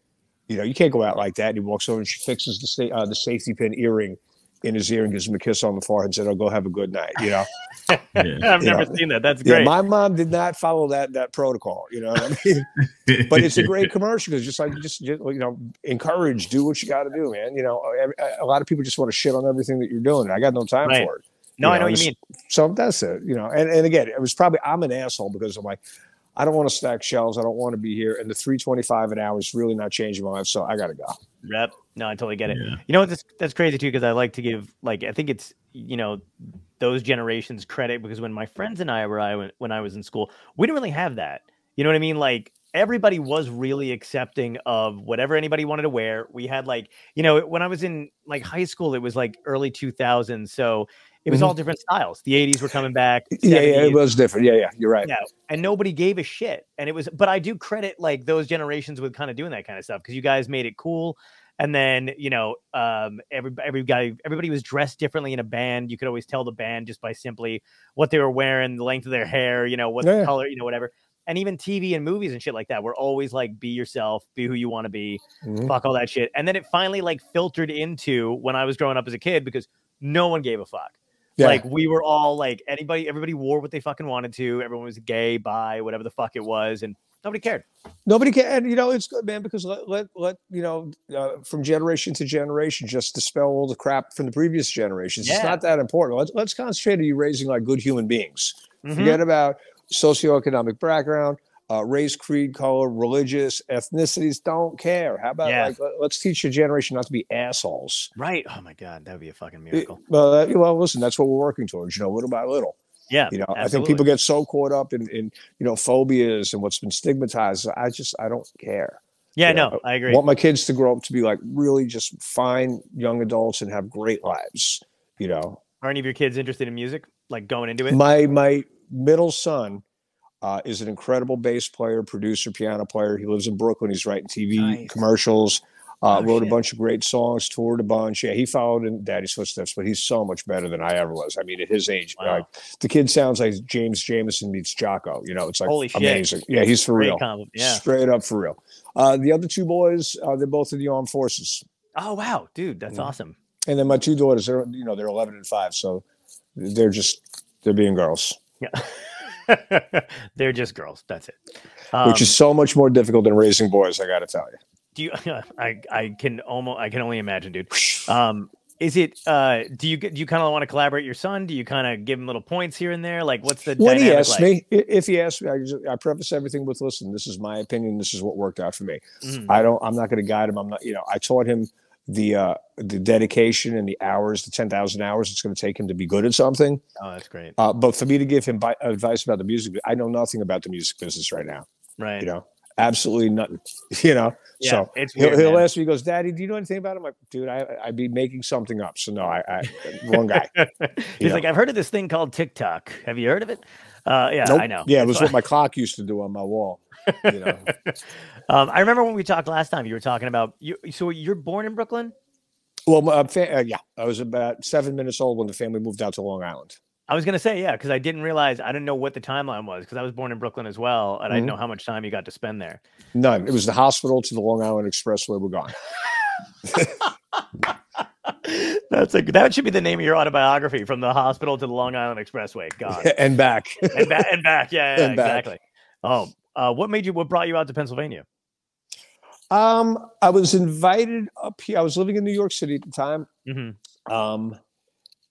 You know, you can't go out like that. And he walks over and she fixes the sta- uh, the safety pin earring in his ear and gives him a kiss on the forehead and said, "Oh, go have a good night." You know, Yeah. I've Yeah. never seen that. That's yeah. great. My mom did not follow that that protocol. You know what I mean? but it's a great commercial because just like just, just you know encourage do what you got to do man you know every- a lot of people just want to shit on everything that you're doing and i got no time Right. for it no, you I know know, what you mean. so that's it you know and, and again it was probably i'm an asshole because i'm like i don't want to stack shelves i don't want to be here and the 325 an hour is really not changing my life so i gotta go Yep. No, I totally get it. Yeah. You know what? That's, that's crazy too because I like to give like I think it's you know those generations credit because when my friends and I were I when I was in school, we didn't really have that. You know what I mean? Like everybody was really accepting of whatever anybody wanted to wear. We had like you know when I was in like high school, it was like early 2000s, so it was Mhm. all different styles. The 80s were coming back. yeah yeah it was different yeah yeah you're right Yeah, and nobody gave a shit. And it was, but I do credit like those generations with kind of doing that kind of stuff because you guys made it cool. And then you know, um, every every guy, everybody was dressed differently in a band. You could always tell the band just by simply what they were wearing, the length of their hair, you know, what Yeah. color, you know, whatever. And even TV and movies and shit like that were always like, be yourself, be who you want to be, Mhm. fuck all that shit. And then it finally like filtered into when I was growing up as a kid because no one gave a fuck. Yeah. Like we were all like anybody, everybody wore what they fucking wanted to. Everyone was gay, bi, whatever the fuck it was, and nobody cared. Nobody can, and you know it's good, man, because let let, let you know uh, from generation to generation, just dispel all the crap from the previous generations. It's not that important. Let's let's concentrate on you raising like good human beings. Mhm. Forget about socioeconomic background, uh, race, creed, color, religious ethnicities. Don't care. How about Yeah. like let, us teach your generation not to be assholes. Right? Oh my god, that would be a fucking It- miracle. well, that, well, listen, that's what we're working towards. You know, little by little. Yeah, You know, I think people get so caught up in, in you know phobias and what's been stigmatized. I just I don't care. Yeah, you know, no, I agree. want my kids to grow up to be like really just fine young adults and have great lives you know Are any of your kids interested in music? Like going into it? my my middle son uh, is an incredible bass player producer piano player he lives in brooklyn he's writing tv Nice. commercials uh, Oh, wrote a bunch of great songs toured a bunch yeah he followed in daddy's footsteps but he's so much better than i ever was i mean at his age Wow. like the kid sounds like james jamerson meets jaco you know it's like Holy shit. amazing yeah he's for Great real combo. Yeah. straight up for real uh, the other two boys uh, they're both in the armed forces Oh wow, dude, that's Mhm. awesome. and then my two daughters they're you know they're 11 and 5 so they're just they're being girls Yeah. They're just girls. That's it. which is Um, so much more difficult than raising boys i gotta tell you do you I I can almost I can only imagine, dude. Um is it uh do you get do you kind of want to collaborate your son? Do you kind of give him little points here and there? Like what's the when he asks like? me if he asks me I, just, I preface everything with listen this is my opinion this is what worked out for me Mhm. i don't i'm not going to guide him i'm not you know i taught him the uh the dedication and the hours the 10,000 hours it's going to take him to be good at something Oh, that's great. uh, but for me to give him bi- advice about the music i know nothing about the music business right now Right. you know absolutely nothing you know yeah, so it's He'll, he'll ask me, he goes, Daddy, do you know anything about him? I'm like, dude, I, I'd be making something up. So, no, I, I wrong guy. He's know. like, I've heard of this thing called TikTok. Have you heard of it? Uh, yeah, Nope. I know. Yeah, it was what my clock used to do on my wall. You know, um, I remember when we talked last time. You were talking about you. So you're born in Brooklyn. well, my, fa- uh, yeah, I was about seven minutes old when the family moved out to Long Island. I was gonna say yeah, because I didn't realize I didn't know what the timeline was because I was born in Brooklyn as well, and I didn't Mhm. know how much time you got to spend there. None. It was the hospital to the Long Island Expressway. We're gone. That's a that should be the name of your autobiography from the hospital to the Long Island Expressway. God, and back. and, ba- and back, yeah, yeah And back. exactly. Oh, uh, what made you? What brought you out to Pennsylvania? um, I was invited up here. I was living in New York City at the time. hmm Um,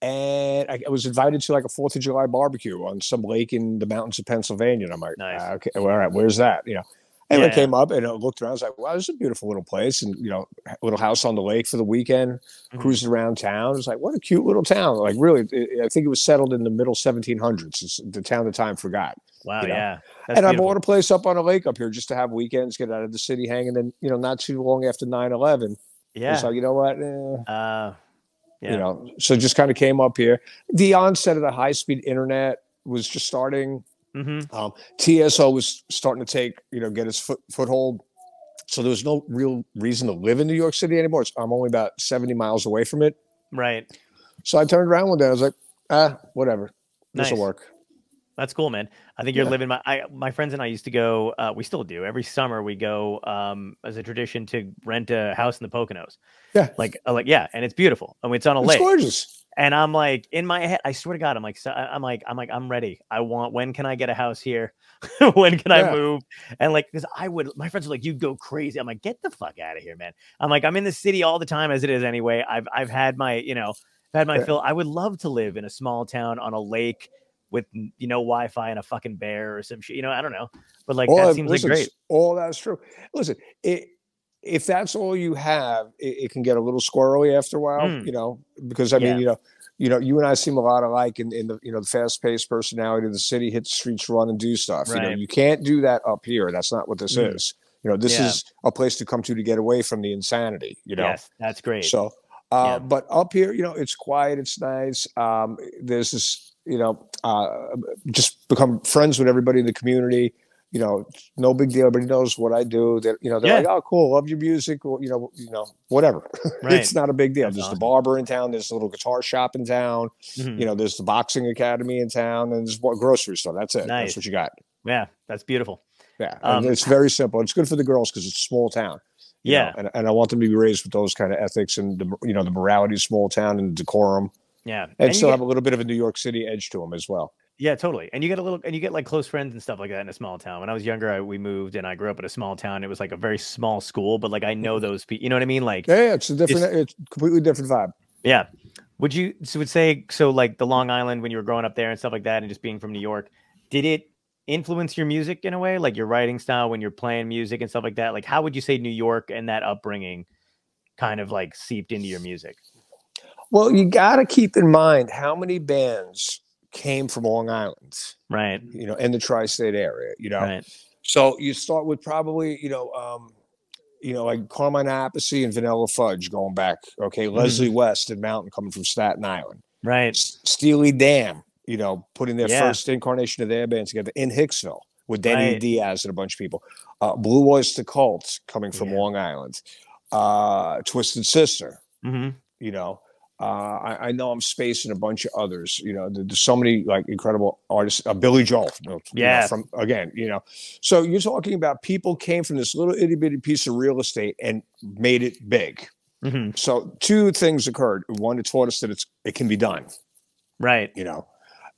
and I, I was invited to like a Fourth of July barbecue on some lake in the mountains of Pennsylvania. And I'm like, Nice. "Ah, okay, well, all right, where's that? You know, and I Yeah. came up and I looked around. I was like, wow, this is a beautiful little place, and you know, little house on the lake for the weekend, Mhm. cruising around town. It's like, what a cute little town. Like, really, it, I think it was settled in the middle 1700s. It's the town that time forgot. Wow, You know? yeah. That's and I bought a place up on a lake up here just to have weekends, get out of the city, hang. And then, you know, not too long after 9 11, yeah. it's like, you know what? Eh, uh, yeah. you know so just kind of came up here the onset of the high speed internet was just starting hmm um, tso was starting to take you know get its foot, foothold so there was no real reason to live in new york city anymore it's, i'm only about 70 miles away from it Right. so i turned around one day i was like ah whatever this will work That's cool, man. I think you're Yeah. living my I my friends and I used to go uh we still do. Every summer we go um as a tradition to rent a house in the Poconos. Yeah. Like uh, like yeah, and it's beautiful. I mean it's on a lake. It's lake. gorgeous. And I'm like in my head, I swear to God, I'm like, so, I'm like, I'm like, I'm ready. I want. When can I get a house here? when can Yeah. I move? And like, because I would, my friends are like, you'd go crazy. I'm like, get the fuck out of here, man. I'm like, I'm in the city all the time as it is anyway. I've I've had my, you know, I've had my Yeah. fill. I would love to live in a small town on a lake with you know Wi-Fi and a fucking bear or some shit. You know, I don't know, but like All that that- seems listen, like great. All that's true. Listen, it, if that's all you have, it, it can get a little squirrely after a while, Mm. you know, because I Yeah. mean, you know, you know, you and I seem a lot alike in, in the, you know, the fast paced personality of the city, hit the streets, run and do stuff. You know, you can't do that up here. That's not what this Mm. is. You know, this Yeah. is a place to come to to get away from the insanity, you know? Yes, that's great. So, uh, Yeah. but up here, you know, it's quiet, it's nice. Um, there's this, you know, uh, just become friends with everybody in the community. You know, no big deal. Everybody knows what I do. That you know, they're Yeah. like, "Oh, cool, love your music." Or, you know, you know, whatever. Right. it's not a big deal. That's there's awesome. the barber in town. There's a little guitar shop in town. Mhm. You know, there's the boxing academy in town, and there's one grocery store. That's it. Nice. That's what you got. yeah, that's beautiful. Yeah, Um, and it's very simple. It's good for the girls because it's a small town. you know, Yeah, and, and I want them to be raised with those kind of ethics and the you know the morality of small town and decorum yeah, and, you still get- have a little bit of a New York City edge to them as well. Yeah, totally. And you get a little, and you get like close friends and stuff like that in a small town. When I was younger, I, we moved and I grew up in a small town. It was like a very small school, but like I know mm-hmm. those people. You know what I mean? Like, Yeah, yeah, it's a different, it's, completely different vibe. yeah. Would you so would say so? Like the Long Island when you were growing up there and stuff like that, and just being from New York, did it influence your music in a way, like your writing style when you're playing music and stuff like that? Like, how would you say New York and that upbringing kind of like seeped into your music? Well, you got to keep in mind how many bands came from Long Island, Right. you know, in the tri-state area, you know. Right. So you start with probably, you know, um, you know, like Carmine Appice and Vanilla Fudge going back. Okay, Leslie West and Mountain coming from Staten Island. Right. S- Steely Dan, you know, putting their Yeah. first incarnation of their band together in Hicksville with Danny Right. Dias and a bunch of people. Uh, Blue Oyster Cult coming from Yeah. Long Island. Uh, Twisted Sister, hmm you know. Uh, I, I know I'm spacing a bunch of others. You know, there- there's so many like incredible artists. Uh, Billy Joel, you know, Yeah. from again, you know. So you're talking about people came from this little itty bitty piece of real estate and made it big. hmm So two things occurred. One, it taught us that it's it can be done Right. you know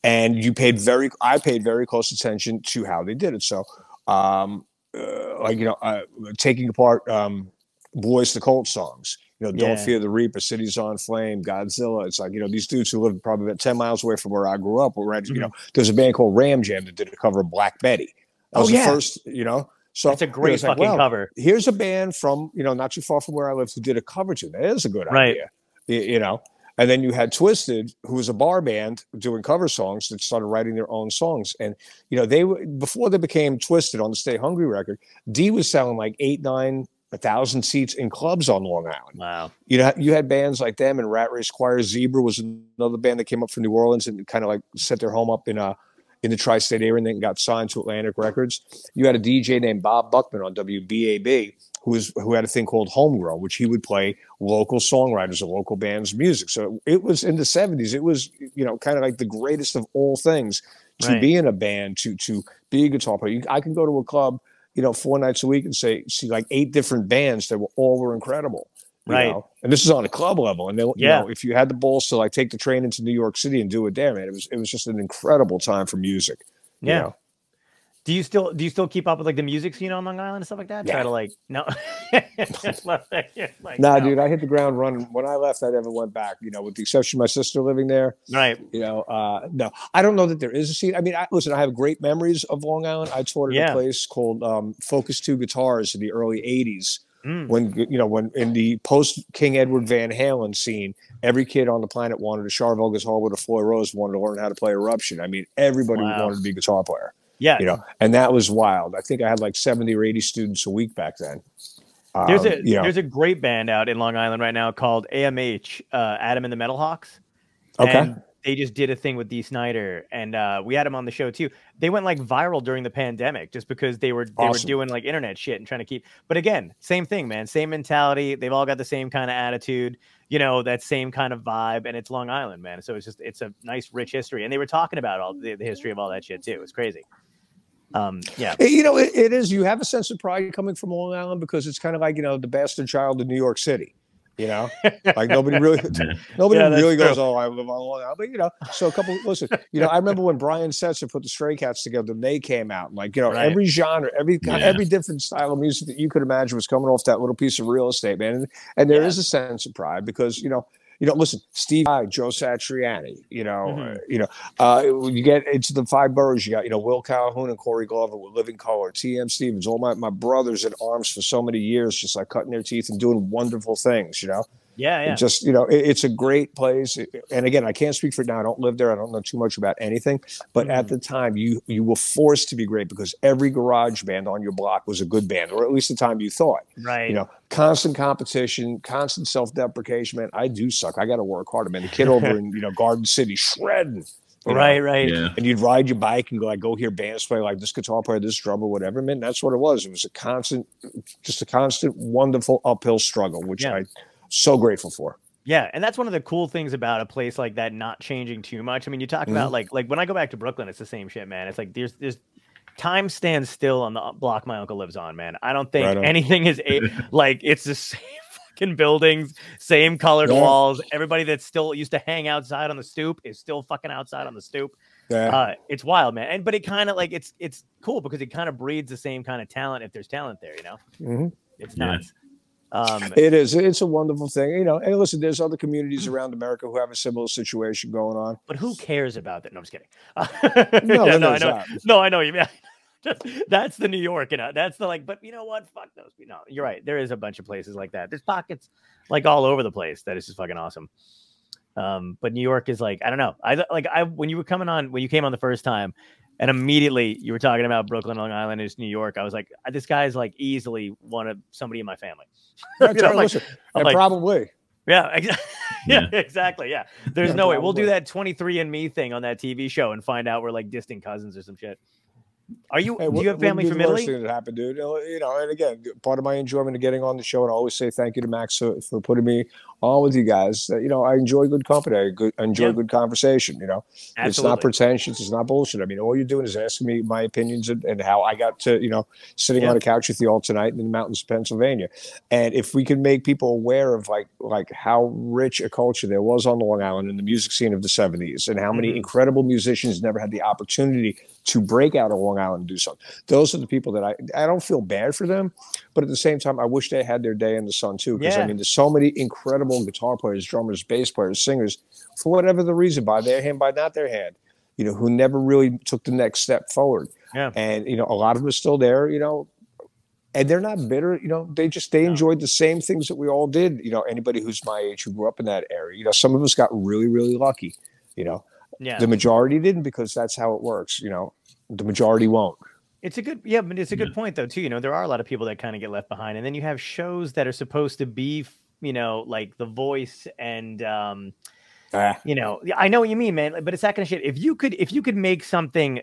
and you paid very i paid very close attention to how they did it so um uh, like you know uh, taking apart um Blue Oyster Cult songs you know don't Yeah. fear the reaper cities on flame godzilla it's like you know these dudes who live probably about 10 miles away from where i grew up were you know mm-hmm. there's a band called ram jam that did a cover of black betty that Oh, was yeah. the first you know so That's a you know, great it's like, fucking cover. here's a band from you know not too far from where I live who did a cover to. That is a good Right. idea, Y- you know. And then you had Twisted, who was a bar band doing cover songs that started writing their own songs. And you know they were before they became Twisted on the Stay Hungry record. D was selling like eight, nine, a thousand seats in clubs on Long Island. Wow. You know, you had bands like them and Rat Race Choir. Zebra was another band that came up from New Orleans and kind of like set their home up in a in the tri-state area and then got signed to Atlantic Records. You had a DJ named Bob Buchmann on WBAB who was who had a thing called Homegrown, which he would play local songwriters and local bands' music. So it was in the 70s. It was, you know, kind of like the greatest of all things to Right. be in a band, to to be a guitar player. You, I can go to a club, you know, four nights a week and say see like eight different bands that were all were incredible. Right. know? And this is on a club level. And then, Yeah. you know, if you had the balls to like take the train into New York City and do it there, man, it was it was just an incredible time for music. you Yeah. know? Do you still do you still keep up with like the music scene on Long Island and stuff like that? Try to like no. like, Nah, no. dude, I hit the ground running. When I left, I never went back. You know, with the exception of my sister living there. Right. You know, uh, no, I don't know that there is a scene. I mean, I, listen, I have great memories of Long Island. I toured at Yeah. a place called um, Focus Two Guitars in the early '80s. Mm. When you know, when in the post King Edward Van Halen scene, every kid on the planet wanted a Charvel guitar with a Floyd Rose, wanted to learn how to play Eruption. I mean, everybody Wow. wanted to be a guitar player. Yeah. You know, and that was wild. I think I had like 70 or 80 students a week back then. There's Um, a you know, there's a great band out in Long Island right now called AMH, uh, Adam and the Metal Hawks. Okay. And they just did a thing with Dee Snider, and uh, we had him on the show too. They went like viral during the pandemic just because they were they were doing like internet shit and trying to keep. But again, same thing, man. Same mentality. They've all got the same kind of attitude. You know that same kind of vibe, and it's Long Island, man. So it's just it's a nice, rich history, and they were talking about all the, the history of all that shit too. It's crazy. Um, yeah, You know, it, it is. You have a sense of pride coming from Long Island because it's kind of like you know the bastard child of New York City. You know, like nobody really, nobody Yeah, really goes, "Oh, I live on Long Island." But you know, so a couple. Listen, you know, I remember when Brian Setzer put the Stray Cats together, and they came out, and like you know, Right. every genre, every Yeah. every different style of music that you could imagine was coming off that little piece of real estate, man. And, and there is Yeah. a sense of pride because you know. You know, listen, Steve Vai, Joe Satriani, you know, Mhm. uh, you know, uh, you get into the five boroughs, you got, you know, Will Calhoun and Corey Glover with Living Colour, TM Stevens, all my, my brothers in arms for so many years, just like cutting their teeth and doing wonderful things, you know? Yeah, It yeah. Just, you know, it- it's a great place. And again, I can't speak for it now. I don't live there. I don't know too much about anything. But at Mm-hmm. the time, you you were forced to be great because every garage band on your block was a good band, or at least the time you thought right. you know, constant competition, constant self-deprecation. Man, I do suck. I got to work harder, man. The kid over in you know Garden City shredding, you know, right, right. Yeah. And you'd ride your bike and go like go hear bands play like this guitar player, this drummer, whatever. Man, that's what it was. It was a constant, just a constant, wonderful uphill struggle, which Yeah. I'm so grateful for. Yeah, and that's one of the cool things about a place like that not changing too much. I mean, you talk about Mm-hmm. like like when I go back to Brooklyn, it's the same shit, man. It's like there's there's time stands still on the block my uncle lives on, man. I don't think Right anything is a, like it's the same fucking buildings, same colored Yeah. walls. Everybody that still used to hang outside on the stoop is still fucking outside on the stoop. Yeah. Uh, it's wild, man. And but it kind of like it's it's cool because it kind of breeds the same kind of talent if there's talent there, you know. Mhm. It's Yeah. Um, It is. It's a wonderful thing, you know. And listen, there's other communities around America who have a similar situation going on. But who cares about that? No, I'm just kidding. No, Yeah, no, I know. No, I know you mean. Just, that's the New York, you know. That's the like. But you know what? Fuck those. You know, you're right. There is a bunch of places like that. There's pockets like all over the place that is just fucking awesome. Um, but New York is like I don't know. I like I when you were coming on when you came on the first time, and immediately you were talking about Brooklyn, Long Island is New York. I was like, uh, this guy's like easily one of somebody in my family. You know, right, like- I'm and like- probably. Yeah, ex- yeah, exactly. Yeah, there's Yeah, no way we'll do that 23 and Me thing on that TV show and find out we're like distant cousins or some shit. Are you? Hey, do you have family from Italy? Thing that happened, dude. You know, and again, part of my enjoyment of getting on the show, and I always say thank you to Max for, for putting me on with you guys. Uh, You know, I enjoy good company. I good, I enjoy Yeah. good conversation. You know, it's not Absolutely. pretentious. It's not bullshit. I mean, all you're doing is asking me my opinions and, and how I got to, you know, sitting Yeah. on a couch with you all tonight in the mountains of Pennsylvania. And if we can make people aware of like like how rich a culture there was on Long Island in the music scene of the 70s and how many Mhm. incredible musicians never had the opportunity to break out of Long Island and do something. Those are the people that I I don't feel bad for them, but at the same time I wish they had their day in the sun too. Because Yeah. I mean there's so many incredible guitar players, drummers, bass players, singers, for whatever the reason, by their hand, by not their hand, you know, who never really took the next step forward. Yeah. And you know, a lot of them are still there, you know, and they're not bitter you know they just they No. enjoyed the same things that we all did you know anybody who's my age who grew up in that area you know some of us got really really lucky you know Yeah, the majority didn't because that's how it works you know the majority won't it's a good. Yeah, but it's a good Yeah. point though too. You know, there are a lot of people that kind of get left behind, and then you have shows that are supposed to be, you know, like The Voice and. um Ah, you know yeah, i know what you mean man but it's that kind of shit if you could if you could make something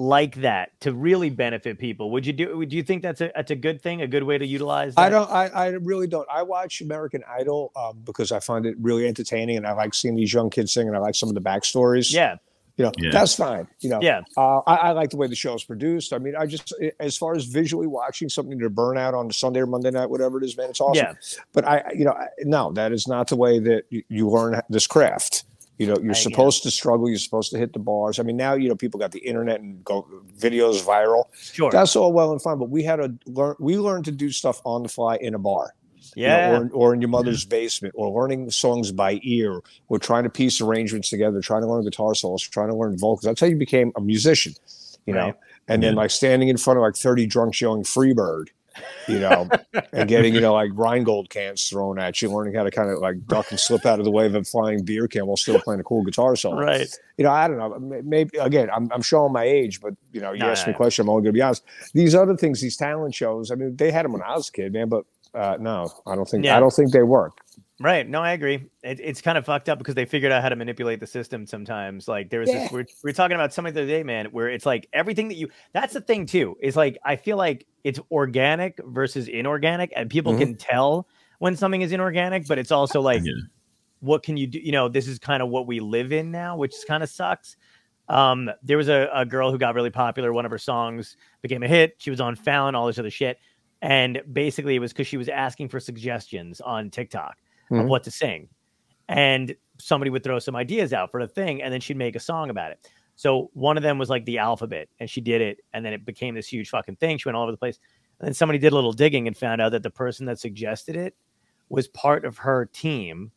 like that to really benefit people would you do would you think that's a that's a good thing a good way to utilize that? i don't I, I really don't i watch american idol um, because i find it really entertaining and i like seeing these young kids sing and i like some of the backstories yeah you know Yeah. that's fine you know yeah Uh, I, I like the way the show is produced. I mean, I just, as far as visually watching something to burn out on Sunday or Monday night, whatever it is, man, it's awesome. yeah But I, I- you know, I- no, that is not the way that you, you learn this craft. You know, you're I- yeah. supposed to struggle. You're supposed to hit the bars. I mean, now you know people got the internet and go videos viral. sure That's all well and fine. But we had to learn. We learned to do stuff on the fly in a bar you know, yeah or, in- or in your mother's mm-hmm. basement, or learning songs by ear, or trying to piece arrangements together, trying to learn guitar solos, trying to learn vocals. That's how you became a musician, you know. Right. And then mm-hmm. like standing in front of like 30 drunks yelling Freebird, you know, and getting, you know, like Rheingold cans thrown at you, learning how to kind of like duck and slip out of the way of a flying beer can while still playing a cool guitar solo. right You know, I don't know. Maybe again, I'm, I'm showing my age, but you know, you asked no, me a question. I'm only going to be honest. These other things, these talent shows, I mean, they had them when I was a kid, man. But uh, no, I don't think Yeah. I don't think they work. Right. No, I agree. It, it's kind of fucked up because they figured out how to manipulate the system sometimes. Like there was Yeah. this, we're, we are talking about something the other day, man, where it's like everything that you, that's the thing too, is like, I feel like it's organic versus inorganic and people Mhm. can tell when something is inorganic, but it's also like, Yeah. what can you do? You know, this is kind of what we live in now, which kind of sucks. Um, there was a, a girl who got really popular. One of her songs became a hit. She was on Fallon, all this other shit. And basically, it was because she was asking for suggestions on TikTok of Mhm. what to sing. And somebody would throw some ideas out for the thing, and then she'd make a song about it. So one of them was like the alphabet, and she did it, and then it became this huge fucking thing. She went all over the place. And then somebody did a little digging and found out that the person that suggested it was part of her team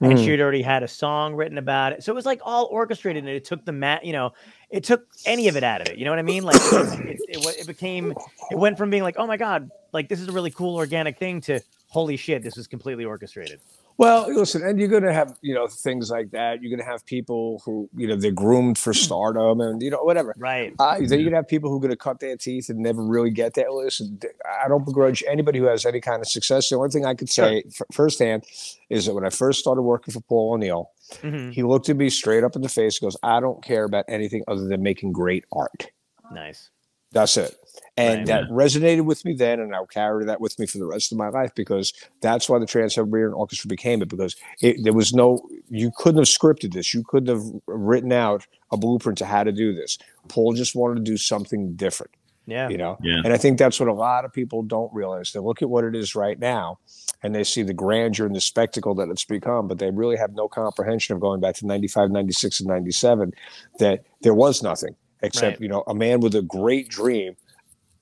and Mm. she had already had a song written about it. So it was like all orchestrated, and it took the mat, you know, it took any of it out of it. You know what I mean? Like it, it, it, it became, it went from being like, oh my god, like this is a really cool organic thing to holy shit, this was completely orchestrated. Well, listen, and you're going to have you know things like that. You're going to have people who you know they're groomed for stardom, and you know whatever. Right? Uh, then you're gonna have people who are gonna cut their teeth and never really get that. Listen, I don't begrudge anybody who has any kind of success. The only thing I could say f- firsthand is that when I first started working for Paul O'Neill, Mhm. he looked at me straight up in the face and goes, "I don't care about anything other than making great art." Nice. That's it. And Right. that resonated with me then, and I'll carry that with me for the rest of my life because that's why the Trans Siberian Orchestra became it. Because it, there was no, you couldn't have scripted this. You couldn't have written out a blueprint to how to do this. Paul just wanted to do something different, Yeah. you know? Yeah. And I think that's what a lot of people don't realize. They look at what it is right now and they see the grandeur and the spectacle that it's become, but they really have no comprehension of going back to 95, 96, and 97 that there was nothing except, Right. you know, a man with a great dream,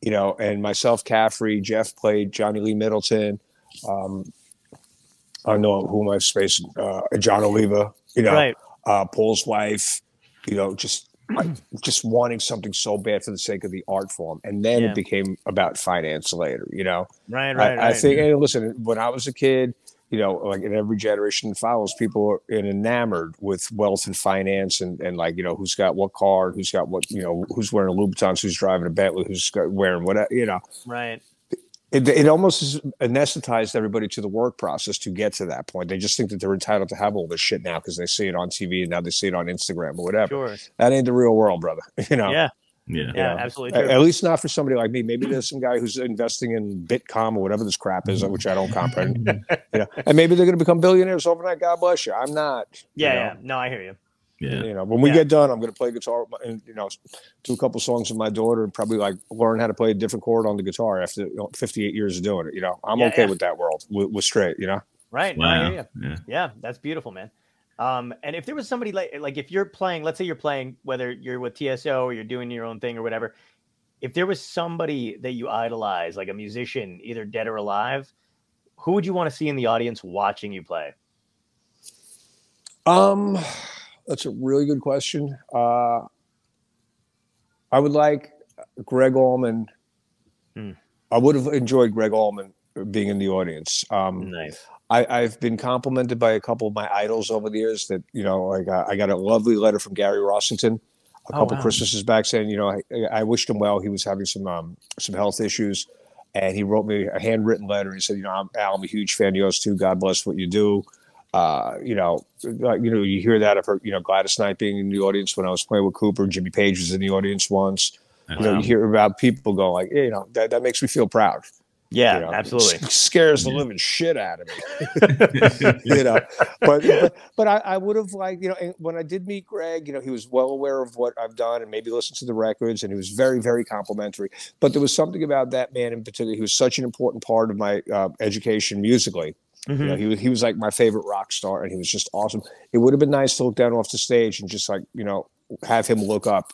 you know, and myself, Caffery, Jeff Plate Johnny Lee Middleton. Um, I don't know who I've spaced, uh, Jon Oliva, you know, Right. uh, Paul's wife, you know, just just wanting something so bad for the sake of the art form, and then Yeah. it became about finance later. You know, Right. Right. I, right. I think. And listen, when I was a kid, you know, like in every generation that follows, people are enamored with wealth and finance, and and like you know, who's got what car, who's got what, you know, who's wearing a Louboutins, who's driving a Bentley, who's got, wearing what, you know. right. It, it almost is anesthetized everybody to the work process to get to that point. They just think that they're entitled to have all this shit now because they see it on TV and now they see it on Instagram or whatever. Sure. That ain't the real world, brother. You know, Yeah. Yeah. Yeah. Yeah. Absolutely at, true. at least not for somebody like me. Maybe there's some guy who's investing in Bitcom or whatever this crap is, which I don't comprehend. you know, and maybe they're going to become billionaires overnight. God bless you. I'm not. you Yeah. know. Yeah. No, I hear you. Yeah. You know, when we Yeah. get done, I'm going to play guitar and you know, do a couple songs with my daughter and probably like learn how to play a different chord on the guitar after you know, 58 years of doing it. You know, I'm Yeah, okay yeah. with that world. We're, we're straight. You know. Right. No, I Wow. hear you. Yeah. Yeah, that's beautiful, man. Um, and if there was somebody like like if you're playing, let's say you're playing, whether you're with TSO or you're doing your own thing or whatever, if there was somebody that you idolize, like a musician, either dead or alive, who would you want to see in the audience watching you play? Um, that's a really good question. Uh, I would like Gregg Allman. Hmm. I would have enjoyed Gregg Allman being in the audience. Um, Nice. I, I've been complimented by a couple of my idols over the years that you know, like uh, I got a lovely letter from Gary Rossington a Oh, couple wow. Christmases back saying, you know, I, I wished him well. He was having some um, some health issues, and he wrote me a handwritten letter. He said, you know, I'm Al, I'm a huge fan of yours too. God bless what you do. Uh, you know, like, you know, you hear that of her, you know, Gladys Knight being in the audience when I was playing with Cooper. Jimmy Page was in the audience once. You know, you hear about people going like, you know, that, that makes me feel proud. Yeah, you know? absolutely. Scares the living shit out of me. you know, but but, but I, I would have like you know and when I did meet Gregg, you know, he was well aware of what I've done and maybe listened to the records, and he was very very complimentary. But there was something about that man in particular. He was such an important part of my uh, education musically. You know, Mhm. he was he was like my favorite rock star, and he was just awesome. It would have been nice to look down off the stage and just like you know have him look up,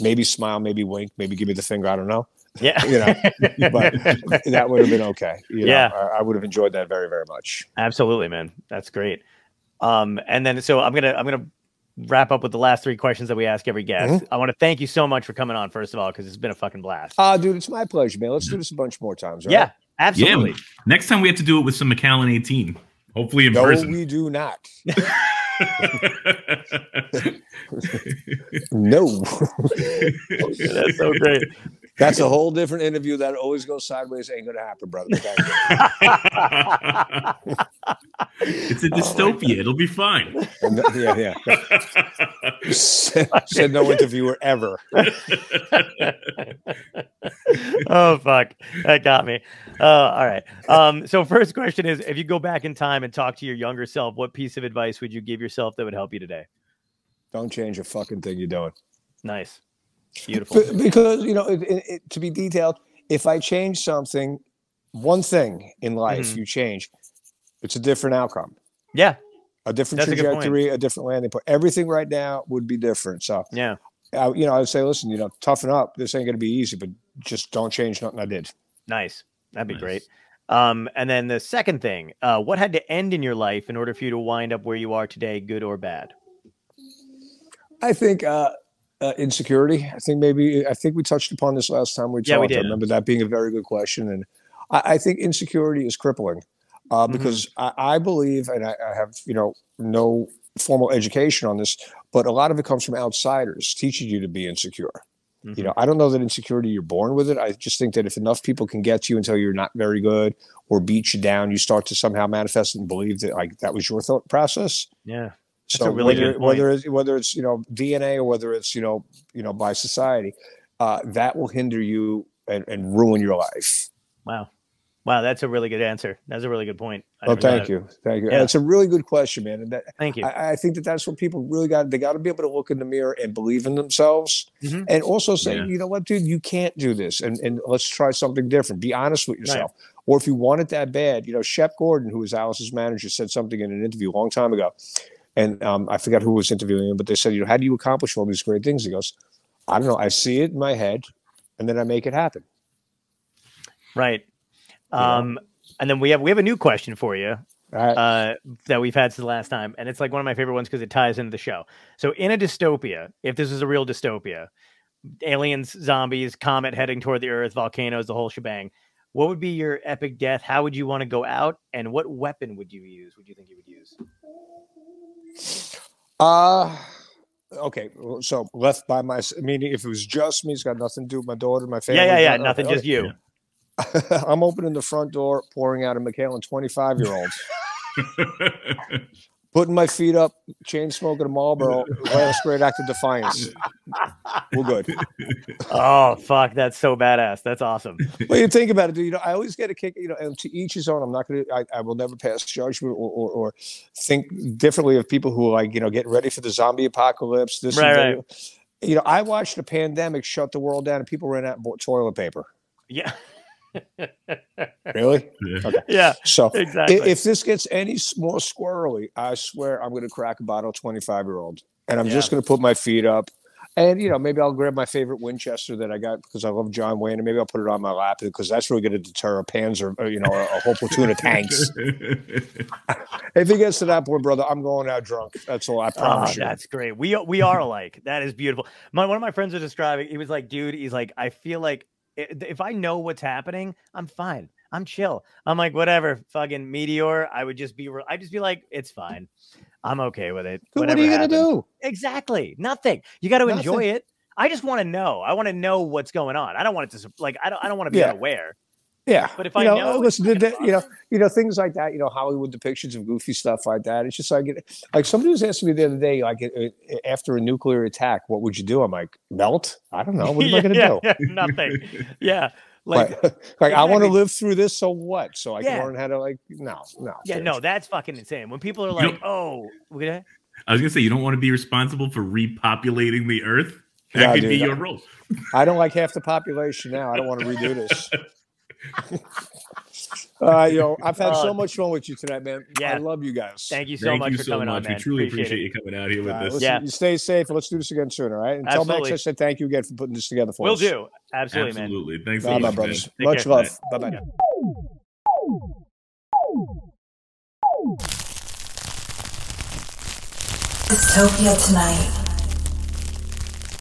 maybe smile, maybe wink, maybe give me the finger. I don't know. Yeah. You know, but that would have been okay. You know, Yeah. I, I would have enjoyed that very very much. Absolutely, man. That's great. Um, and then so I'm gonna I'm gonna wrap up with the last three questions that we ask every guest. I want to thank you so much for coming on, first of all, because it's been a fucking blast. Ah, dude, it's my pleasure, man. Let's do this a bunch more times. all yeah, absolutely. Yeah. Next time we have to do it with some Macallan 18. Hopefully in No, person. we do not. No. That's so great. That's a whole different interview that always goes sideways. Ain't gonna happen, brother. It's a dystopia. It'll be fine. And th- yeah, yeah. said, said no interviewer ever. oh fuck, that got me. Oh, all right. Um, so first question is: If you go back in time and talk to your younger self, what piece of advice would you give yourself that would help you today? Don't change a fucking thing you're doing. Nice, beautiful. B- because you know, it, it, it- to be detailed, if I change something, one thing in life Mhm. you change, it's a different outcome, Yeah, a different That's a trajectory, a different landing point. Everything right now would be different. So, yeah. I, you know, I would say, listen, you know, toughen up. This ain't going to be easy, but just don't change nothing I did. Nice. That'd be Nice. great. Um, and then the second thing, uh, what had to end in your life in order for you to wind up where you are today, good or bad? I think uh, uh, insecurity. I think maybe I think we touched upon this last time we talked. Yeah, we I remember that being a very good question, and I, I think insecurity is crippling uh, Mm-hmm. because I, I believe, and I, I have you know no formal education on this, but a lot of it comes from outsiders teaching you to be insecure. You Mhm. know, I don't know that insecurity you're born with it. I just think that if enough people can get to you until you're not very good or beat you down, you start to somehow manifest and believe that like that was your thought process. Yeah. So really whether whether it's whether it's you know DNA or whether it's you know you know by society, uh, that will hinder you and, and ruin your life. Wow. Wow. That's a really good answer. That's a really good point. I Oh, thank you, thank you. Yeah. It's a really good question, man. And that Thank you. I, I think that that's what people really got. They got to be able to look in the mirror and believe in themselves, Mhm. and also say, Yeah. you know what, dude, you can't do this, and and let's try something different. Be honest with yourself. Or if you want it that bad, you know, Shep Gordon, who was Alice's manager, said something in an interview a long time ago, and um, I forgot who was interviewing him, but they said, you know, how do you accomplish all these great things? He goes, I don't know. I see it in my head, and then I make it happen. right. Um, and then we have we have a new question for you right. uh, that we've had since the last time, and it's like one of my favorite ones because it ties into the show. So, in a dystopia, if this is a real dystopia, aliens, zombies, comet heading toward the Earth, volcanoes, the whole shebang, what would be your epic death? How would you want to go out, and what weapon would you use? Would you think you would use? Uh okay. So left by my meaning, if it was just me, it's got nothing to do with my daughter, my family. yeah, yeah, yeah. no- Nothing, okay, just you. I'm opening the front door, pouring out a and 25 year old, putting my feet up, chain smoking a Marlboro, last great act of defiance. We're good. Oh fuck, that's so badass. That's awesome. Well, you think about it, dude. You know, I always get a kick. You know, and to each his own. I'm not gonna. I, I will never pass judgment or, or, or think differently of people who are like you know getting ready for the zombie apocalypse. This, and Right. You know, I watched the pandemic shut the world down, and people ran out and bought toilet paper. Yeah, Really? Yeah. yeah, So exactly. if this gets any more squirrely, I swear I'm going to crack a bottle 25 year old, and I'm just going to put my feet up. And you know, maybe I'll grab my favorite Winchester that I got because I love John Wayne, and maybe I'll put it on my lap because that's really going to deter a Panzer, or, you know, a, a whole platoon of tanks. If it gets to that point, brother, I'm going out drunk. That's all I Oh, promise you. that's great. We we are alike. That is beautiful. My one of my friends was describing. He was like, "Dude, he's like, I feel like i- if I know what's happening, I'm fine. I'm chill. I'm like, whatever. Fucking meteor. I would just be. re- I'd just be like, it's fine. I'm okay with it. What are you going to do? Exactly. Nothing. You got to enjoy it. I just want to know. I want to know what's going on. I don't want it to like. I don't. I don't want to be Yeah. unaware. Yeah, But if you I know, know, listen, it's the- you know, you know, things like that. You know, Hollywood depictions of goofy stuff like that. It's just like, like somebody was asking me the other day, like, uh, uh, after a nuclear attack, what would you do? I'm like, melt? I don't know. What am I going to yeah, do? yeah, nothing. Yeah. Like. Like, like I want to live through this. So what? So I Yeah. can learn how to like, no, no. Yeah, no, that's fucking insane. When people are You like, "Oh, we're gonna I was gonna say you don't want to be responsible for repopulating the earth. That No, could dude, be I- your role. I don't like half the population now. I don't want to redo this. Uh, you know, I've had so Uh, much fun with you tonight, man. yeah. I love you guys. Thank you so Thank much you for so coming much. on, man. we truly appreciate, appreciate, you coming out here with Uh, us. listen, Yeah. You stay safe let's do this again soon, all right? And tell Max Absolutely. I said thank you again for putting this together for us. We'll do. Absolutely, man. Absolutely. Thanks Bye, a my brothers. Take Much care. love. Bye bye. Yeah. Dystopia tonight.